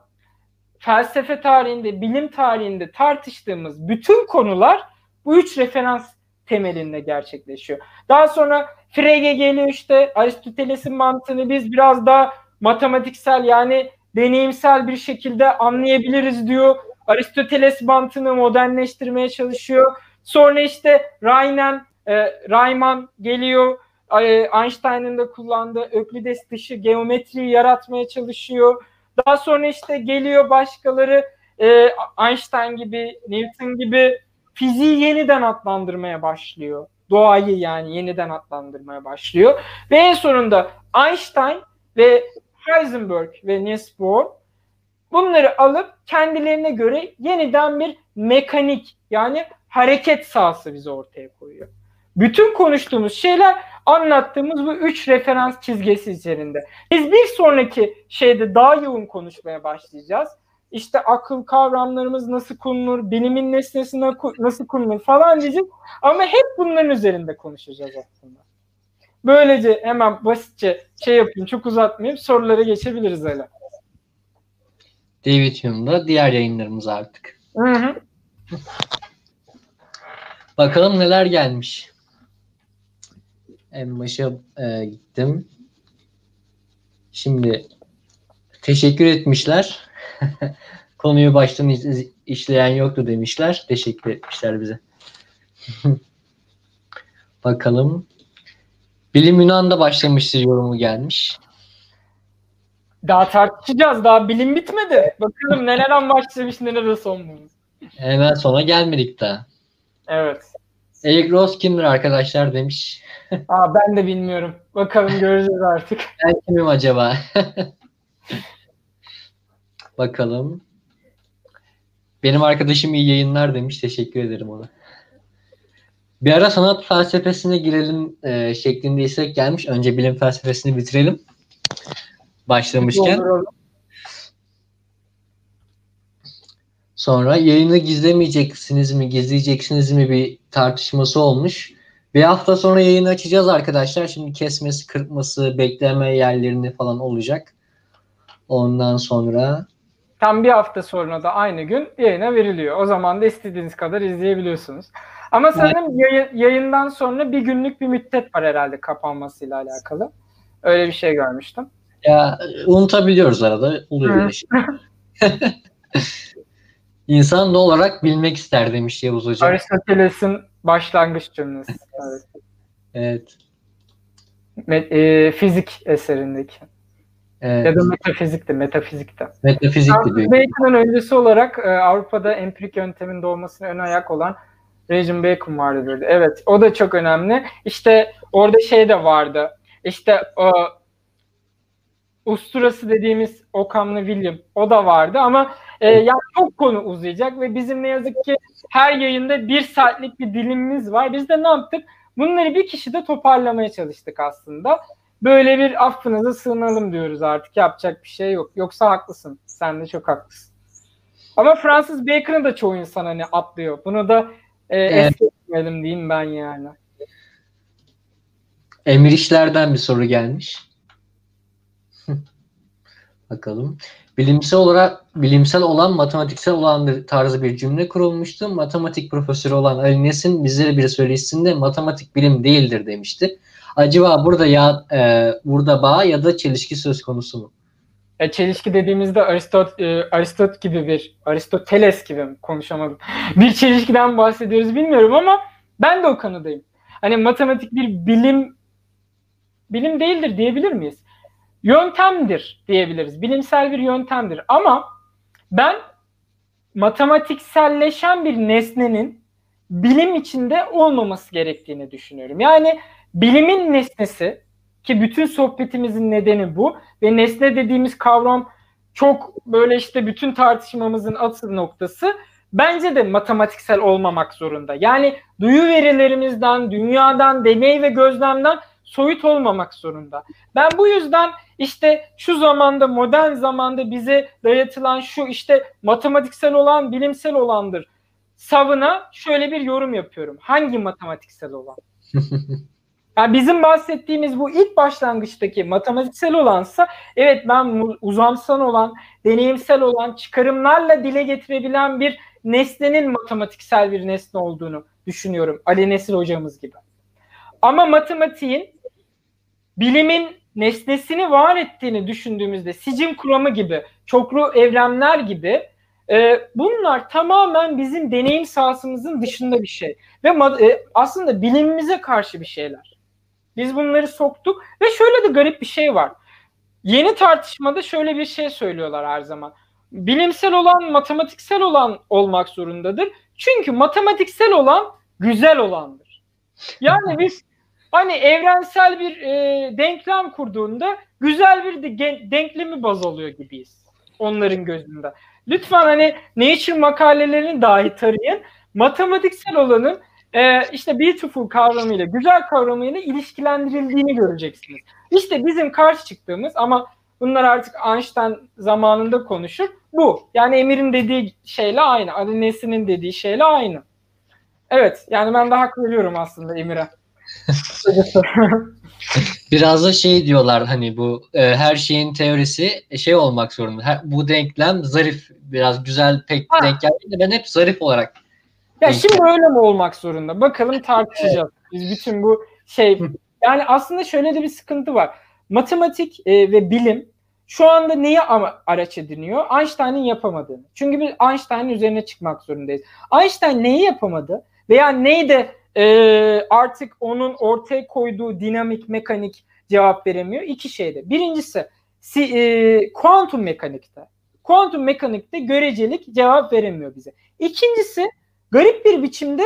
felsefe tarihinde, bilim tarihinde tartıştığımız bütün konular bu üç referans temelinde gerçekleşiyor. Daha sonra Frege geliyor işte Aristoteles'in mantığını biz biraz daha matematiksel yani deneyimsel bir şekilde anlayabiliriz diyor. Aristoteles mantığını modernleştirmeye çalışıyor. Sonra işte Raynen, e, Rayman geliyor. E, Einstein'ın da kullandığı Öklides dışı geometriyi yaratmaya çalışıyor. Daha sonra işte geliyor başkaları e, Einstein gibi, Newton gibi fiziği yeniden adlandırmaya başlıyor. Doğayı yani yeniden adlandırmaya başlıyor. Ve en sonunda Einstein ve Heisenberg ve Niels Bohr bunları alıp kendilerine göre yeniden bir mekanik yani hareket sahası bize ortaya koyuyor. Bütün konuştuğumuz şeyler anlattığımız bu üç referans çizgisi üzerinde. Biz bir sonraki şeyde daha yoğun konuşmaya başlayacağız. İşte akıl kavramlarımız nasıl kullanılır, bilimin nesnesi nasıl kullanılır falan diyeceğiz. Ama hep bunların üzerinde konuşacağız aslında. Böylece hemen basitçe şey yapayım, çok uzatmayayım, sorulara geçebiliriz hele. David Hume'da diğer yayınlarımız artık. Hı hı. Bakalım neler gelmiş. En başa e, gittim. Şimdi teşekkür etmişler. Konuyu baştan işleyen yoktu demişler. Teşekkür etmişler bize. Bakalım. Bilim Yunan'da başlamıştır yorumu gelmiş. Daha tartışacağız. Daha bilim bitmedi. Bakalım nelerden başlamış neler son bulmuş. Hemen sona gelmedik daha. Evet. Eric Ross kimdir arkadaşlar demiş. Aa, ben de bilmiyorum. Bakalım göreceğiz artık. Ben kimim acaba? Bakalım. Benim arkadaşım iyi yayınlar demiş. Teşekkür ederim ona. Bir ara sanat felsefesine girelim e, şeklinde istek gelmiş. Önce bilim felsefesini bitirelim. Başlamışken. Sonra yayını gizlemeyeceksiniz mi, gizleyeceksiniz mi bir tartışması olmuş. Bir hafta sonra yayını açacağız arkadaşlar. Şimdi kesmesi, kırpması, bekleme yerlerini falan olacak. Ondan sonra tam bir hafta sonra da aynı gün yayına veriliyor. O zaman da istediğiniz kadar izleyebiliyorsunuz. Ama sanırım yayın, yayından sonra bir günlük bir müddet var herhalde kapanmasıyla alakalı. Öyle bir şey görmüştüm. Ya unutabiliyoruz arada. Oluyor böyle şey. İnsan olarak bilmek ister demiş Yavuz Hocam. Aristoteles'in başlangıç cümlesi. Evet. evet. E, fizik eserindeki. Evet. Ya da metafizikti, metafizikte. Metafizikti. Bacon'ın öncesi olarak e, Avrupa'da empirik yöntemin doğmasına ön ayak olan Regin Bacon vardı böyle. Evet, o da çok önemli. İşte orada şey de vardı. İşte o usturası dediğimiz Okamlı William o da vardı ama e, yani çok konu uzayacak ve bizim ne yazık ki her yayında bir saatlik bir dilimimiz var. Biz de ne yaptık? Bunları bir kişi de toparlamaya çalıştık aslında. Böyle bir affınıza sığınalım diyoruz artık. Yapacak bir şey yok. Yoksa haklısın. Sen de çok haklısın. Ama Fransız Bacon'ı da çoğu insan hani atlıyor. Bunu da e, evet. es geçmeyelim diyeyim ben yani. Emir işlerden bir soru gelmiş. Bakalım. Bilimsel olarak bilimsel olan matematiksel olan tarzı bir cümle kurulmuştu. Matematik profesörü olan Ali Nesin bizlere bir söyleşisinde matematik bilim değildir demişti. Acaba burada ya e, burada bağ ya da çelişki söz konusu mu? Ya çelişki dediğimizde Aristot e, Aristot gibi bir Aristoteles gibi konuşamadım. bir çelişkiden bahsediyoruz bilmiyorum ama ben de o kanıdayım. Hani matematik bir bilim bilim değildir diyebilir miyiz? Yöntemdir diyebiliriz. Bilimsel bir yöntemdir ama ben matematikselleşen bir nesnenin bilim içinde olmaması gerektiğini düşünüyorum. Yani bilimin nesnesi ki bütün sohbetimizin nedeni bu ve nesne dediğimiz kavram çok böyle işte bütün tartışmamızın asıl noktası bence de matematiksel olmamak zorunda. Yani duyu verilerimizden, dünyadan, deney ve gözlemden soyut olmamak zorunda. Ben bu yüzden işte şu zamanda modern zamanda bize dayatılan şu işte matematiksel olan bilimsel olandır. Savına şöyle bir yorum yapıyorum. Hangi matematiksel olan? Yani bizim bahsettiğimiz bu ilk başlangıçtaki matematiksel olansa evet ben uzamsal olan, deneyimsel olan, çıkarımlarla dile getirebilen bir nesnenin matematiksel bir nesne olduğunu düşünüyorum. Ali Nesil hocamız gibi. Ama matematiğin bilimin nesnesini var ettiğini düşündüğümüzde sicim kuramı gibi, çoklu evrenler gibi e, bunlar tamamen bizim deneyim sahasımızın dışında bir şey. Ve e, aslında bilimimize karşı bir şeyler. Biz bunları soktuk ve şöyle de garip bir şey var. Yeni tartışmada şöyle bir şey söylüyorlar her zaman. Bilimsel olan matematiksel olan olmak zorundadır. Çünkü matematiksel olan güzel olandır. Yani biz hani evrensel bir e, denklem kurduğunda güzel bir de, denklemi baz alıyor gibiyiz onların gözünde. Lütfen hani Nature makalelerini dahi tarayın. Matematiksel olanın e, işte beautiful kavramıyla, güzel kavramıyla ilişkilendirildiğini göreceksiniz. İşte bizim karşı çıktığımız ama bunlar artık Einstein zamanında konuşur. Bu. Yani Emir'in dediği şeyle aynı. Ali Nesin'in dediği şeyle aynı. Evet. Yani ben de hak veriyorum aslında Emir'e. Biraz da şey diyorlar hani bu e, her şeyin teorisi e, şey olmak zorunda. Her, bu denklem zarif biraz güzel pek ha. denk geldi ben hep zarif olarak. Ya şimdi öyle mi olmak zorunda? Bakalım tartışacağız. Biz bütün bu şey yani aslında şöyle de bir sıkıntı var. Matematik e, ve bilim şu anda neyi araç ediniyor? Einstein'ın yapamadığını. Çünkü biz Einstein'ın üzerine çıkmak zorundayız. Einstein neyi yapamadı? Veya neydi e, artık onun ortaya koyduğu dinamik mekanik cevap veremiyor. İki şeyde. Birincisi si, e, kuantum mekanikte. Kuantum mekanikte görecelik cevap veremiyor bize. İkincisi garip bir biçimde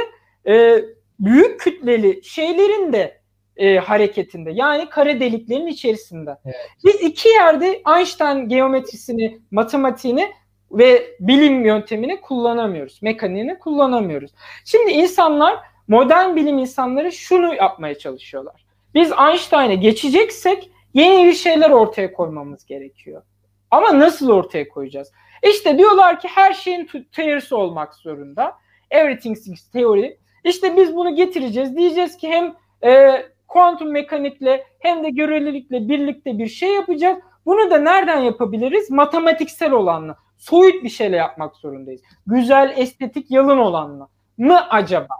e, büyük kütleli şeylerin de e, hareketinde yani kara deliklerin içerisinde. Evet. Biz iki yerde Einstein geometrisini, matematiğini ve bilim yöntemini kullanamıyoruz. Mekaniğini kullanamıyoruz. Şimdi insanlar modern bilim insanları şunu yapmaya çalışıyorlar. Biz Einstein'e geçeceksek yeni bir şeyler ortaya koymamız gerekiyor. Ama nasıl ortaya koyacağız? İşte diyorlar ki her şeyin teorisi olmak zorunda. Everything's theory. İşte biz bunu getireceğiz. Diyeceğiz ki hem e, kuantum mekanikle hem de görelilikle birlikte bir şey yapacağız. Bunu da nereden yapabiliriz? Matematiksel olanla. Soyut bir şeyle yapmak zorundayız. Güzel, estetik, yalın olanla mı acaba?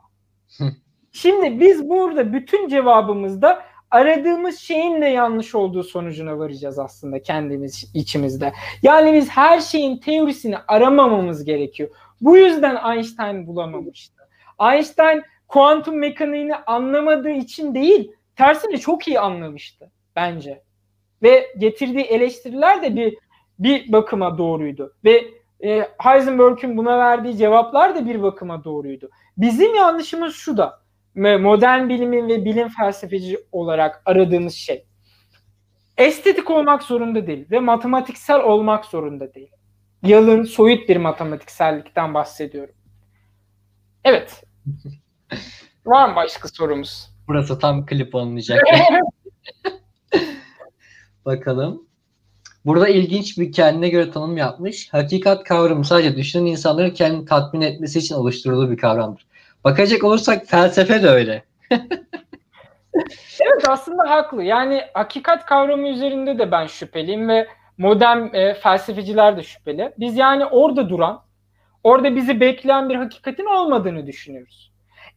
Şimdi biz burada bütün cevabımızda aradığımız şeyin de yanlış olduğu sonucuna varacağız aslında kendimiz içimizde. Yani biz her şeyin teorisini aramamamız gerekiyor. Bu yüzden Einstein bulamamıştı. Einstein kuantum mekaniğini anlamadığı için değil, tersine çok iyi anlamıştı bence. Ve getirdiği eleştiriler de bir bir bakıma doğruydu. Ve e, Heisenberg'ün buna verdiği cevaplar da bir bakıma doğruydu. Bizim yanlışımız şu da modern bilimin ve bilim felsefeci olarak aradığımız şey estetik olmak zorunda değil ve matematiksel olmak zorunda değil. Yalın, soyut bir matematiksellikten bahsediyorum. Evet. Var mı başka sorumuz? Burası tam klip olmayacak. Bakalım. Burada ilginç bir kendine göre tanım yapmış. Hakikat kavramı sadece düşünen insanların kendini tatmin etmesi için oluşturulduğu bir kavramdır. Bakacak olursak felsefe de öyle. evet aslında haklı. Yani hakikat kavramı üzerinde de ben şüpheliyim ve modern e, felsefeciler de şüpheli. Biz yani orada duran, orada bizi bekleyen bir hakikatin olmadığını düşünüyoruz.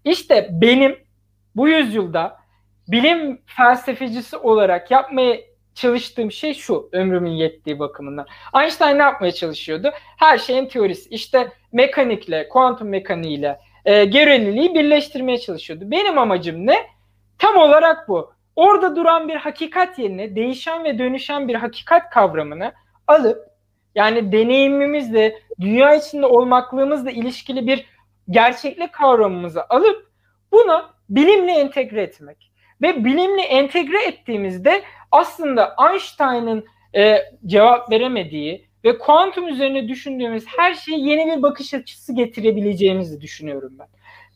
İşte benim bu yüzyılda bilim felsefecisi olarak yapmaya çalıştığım şey şu ömrümün yettiği bakımından. Einstein ne yapmaya çalışıyordu? Her şeyin teorisi. İşte mekanikle, kuantum mekaniğiyle, e, göreliliği birleştirmeye çalışıyordu. Benim amacım ne? Tam olarak bu. Orada duran bir hakikat yerine değişen ve dönüşen bir hakikat kavramını alıp yani deneyimimizle, dünya içinde olmaklığımızla ilişkili bir gerçeklik kavramımızı alıp buna bilimle entegre etmek. Ve bilimle entegre ettiğimizde aslında Einstein'ın e, cevap veremediği ve kuantum üzerine düşündüğümüz her şeye yeni bir bakış açısı getirebileceğimizi düşünüyorum ben.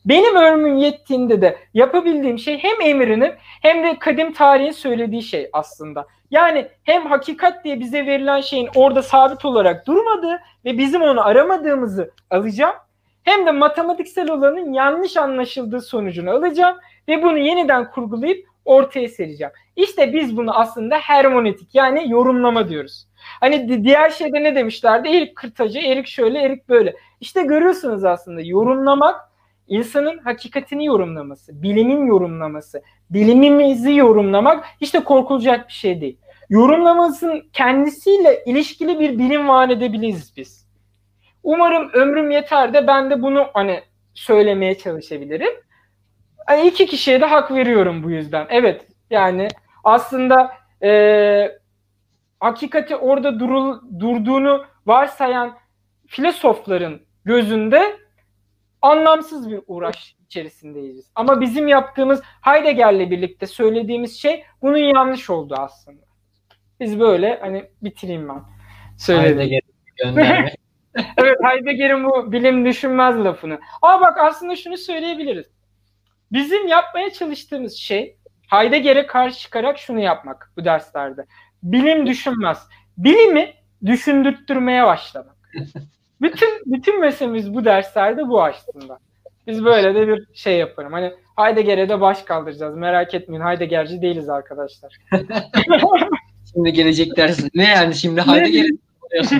Benim ömrüm yettiğinde de yapabildiğim şey hem Emir'inin hem de kadim tarihin söylediği şey aslında. Yani hem hakikat diye bize verilen şeyin orada sabit olarak durmadığı ve bizim onu aramadığımızı alacağım. Hem de matematiksel olanın yanlış anlaşıldığı sonucunu alacağım ve bunu yeniden kurgulayıp ortaya sereceğim. İşte biz bunu aslında hermonetik yani yorumlama diyoruz. Hani diğer şeyde ne demişlerdi? Erik kırtacı, Erik şöyle, Erik böyle. İşte görüyorsunuz aslında yorumlamak insanın hakikatini yorumlaması, bilimin yorumlaması, bilimimizi yorumlamak işte korkulacak bir şey değil. yorumlamasının kendisiyle ilişkili bir bilim vaat edebiliriz biz. Umarım ömrüm yeter de ben de bunu hani söylemeye çalışabilirim. Yani iki kişiye de hak veriyorum bu yüzden. Evet yani aslında e, hakikati orada durul, durduğunu varsayan filozofların gözünde anlamsız bir uğraş içerisindeyiz. Ama bizim yaptığımız Heidegger'le birlikte söylediğimiz şey bunun yanlış oldu aslında. Biz böyle hani bitireyim ben. Söyledim. evet Heidegger'in bu bilim düşünmez lafını. Ama bak aslında şunu söyleyebiliriz. Bizim yapmaya çalıştığımız şey Heidegger'e karşı çıkarak şunu yapmak bu derslerde. Bilim düşünmez. Bilimi düşündürtmeye başlamak. bütün bütün meselemiz bu derslerde bu aslında. Biz böyle de bir şey yaparım. Hani Heidegger'e de baş kaldıracağız. Merak etmeyin. Heidegger'ci değiliz arkadaşlar. şimdi gelecek ders ne yani şimdi Heidegger'e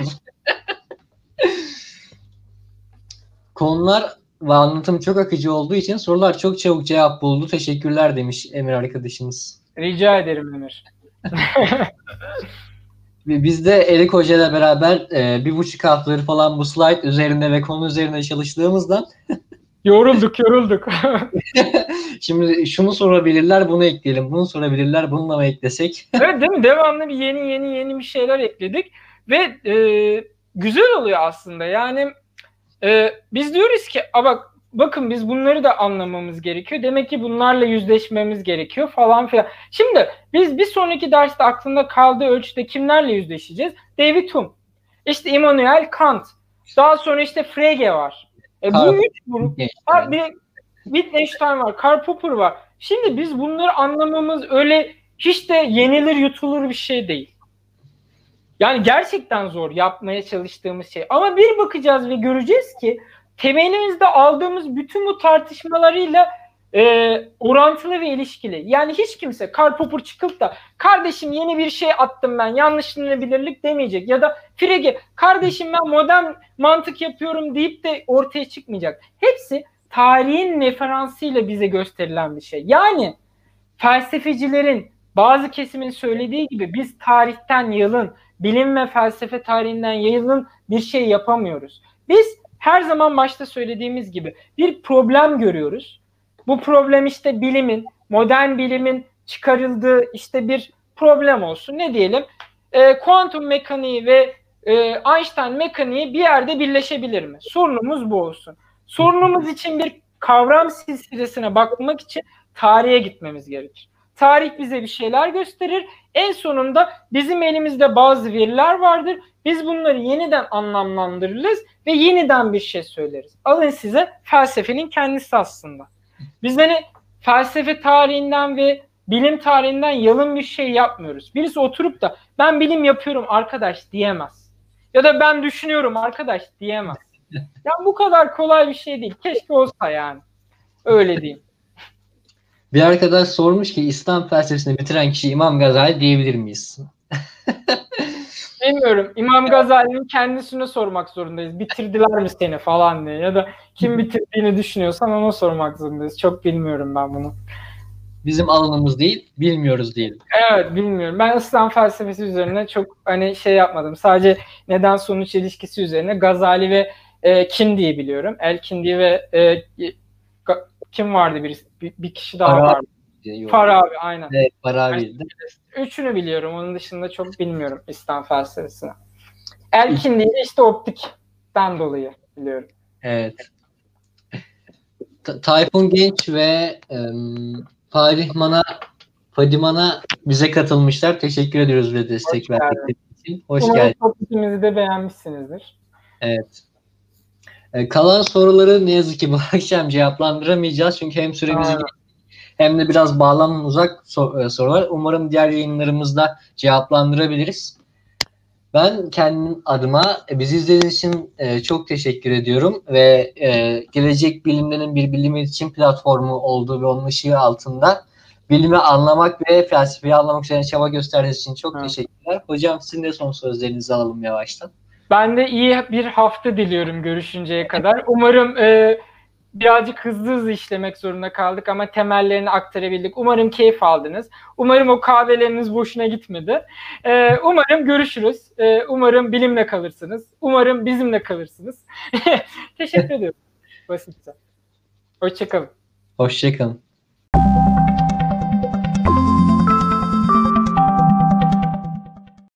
Konular ve anlatım çok akıcı olduğu için sorular çok çabuk cevap buldu. Teşekkürler demiş Emir arkadaşımız. Rica ederim Emir. Biz de Erik Hoca ile beraber e, bir buçuk haftaları falan bu slide üzerinde ve konu üzerinde çalıştığımızdan yorulduk yorulduk. Şimdi şunu sorabilirler bunu ekleyelim. Bunu sorabilirler bununla mı eklesek? evet değil mi? Devamlı bir yeni yeni yeni bir şeyler ekledik. Ve e, güzel oluyor aslında. Yani e, biz diyoruz ki a bak bakın biz bunları da anlamamız gerekiyor. Demek ki bunlarla yüzleşmemiz gerekiyor falan filan. Şimdi biz bir sonraki derste aklında kaldığı ölçüde kimlerle yüzleşeceğiz? David Hume, işte Immanuel Kant, daha sonra işte Frege var. E, bu üç grup. Ha, bir Wittgenstein var, Karl Popper var. Şimdi biz bunları anlamamız öyle hiç de yenilir yutulur bir şey değil. Yani gerçekten zor yapmaya çalıştığımız şey. Ama bir bakacağız ve göreceğiz ki temelimizde aldığımız bütün bu tartışmalarıyla e, orantılı ve ilişkili. Yani hiç kimse Karl Popper çıkıp da kardeşim yeni bir şey attım ben yanlışlanabilirlik demeyecek. Ya da Frege kardeşim ben modern mantık yapıyorum deyip de ortaya çıkmayacak. Hepsi tarihin referansıyla bize gösterilen bir şey. Yani felsefecilerin bazı kesimin söylediği gibi biz tarihten yılın, bilim ve felsefe tarihinden yayılın bir şey yapamıyoruz. Biz her zaman başta söylediğimiz gibi bir problem görüyoruz. Bu problem işte bilimin, modern bilimin çıkarıldığı işte bir problem olsun. Ne diyelim? E, kuantum mekaniği ve e, Einstein mekaniği bir yerde birleşebilir mi? Sorunumuz bu olsun. Sorunumuz için bir kavram silsilesine bakmak için tarihe gitmemiz gerekir. Tarih bize bir şeyler gösterir. En sonunda bizim elimizde bazı veriler vardır. Biz bunları yeniden anlamlandırırız ve yeniden bir şey söyleriz. Alın size felsefenin kendisi aslında. Biz hani felsefe tarihinden ve bilim tarihinden yalın bir şey yapmıyoruz. Birisi oturup da ben bilim yapıyorum arkadaş diyemez. Ya da ben düşünüyorum arkadaş diyemez. Yani bu kadar kolay bir şey değil. Keşke olsa yani. Öyle diyeyim. Bir arkadaş sormuş ki İslam felsefesini bitiren kişi İmam Gazali diyebilir miyiz? Bilmiyorum. İmam Gazali'nin kendisine sormak zorundayız. Bitirdiler mi seni falan diye. Ya da kim bitirdiğini düşünüyorsan ona sormak zorundayız. Çok bilmiyorum ben bunu. Bizim alanımız değil, bilmiyoruz diyelim. Evet, bilmiyorum. Ben İslam felsefesi üzerine çok hani şey yapmadım. Sadece neden sonuç ilişkisi üzerine Gazali ve e, kim diye biliyorum. El Kindi ve e, kim vardı birisi? Bir, bir kişi daha Farabi. vardı. Farabi aynen. Evet, Farabi. Üçünü biliyorum. Onun dışında çok bilmiyorum İslam felsefesini. Elkin değil işte optikten dolayı biliyorum. Evet. Tayfun Genç ve um, Farihman'a Fadiman'a bize katılmışlar. Teşekkür ediyoruz ve destek verdikleri için. Hoş Umarım geldin. Umarım de beğenmişsinizdir. Evet. E, kalan soruları ne yazık ki bu akşam cevaplandıramayacağız. Çünkü hem süremiz hem de biraz bağlamdan uzak e, sorular. Umarım diğer yayınlarımızda cevaplandırabiliriz. Ben kendim adıma e, bizi izlediğiniz için e, çok teşekkür ediyorum ve e, Gelecek Bilimlerinin bir bilim için platformu olduğu ve onun ışığı altında bilimi anlamak ve felsefeyi anlamak üzerine çaba gösterdiğiniz için çok teşekkürler. Hocam sizin de son sözlerinizi alalım yavaştan. Ben de iyi bir hafta diliyorum görüşünceye kadar. Umarım e, birazcık hızlı hızlı işlemek zorunda kaldık ama temellerini aktarabildik. Umarım keyif aldınız. Umarım o kahveleriniz boşuna gitmedi. Ee, umarım görüşürüz. Ee, umarım bilimle kalırsınız. Umarım bizimle kalırsınız. Teşekkür ediyorum. Basitçe. Hoşçakalın. Hoşçakalın.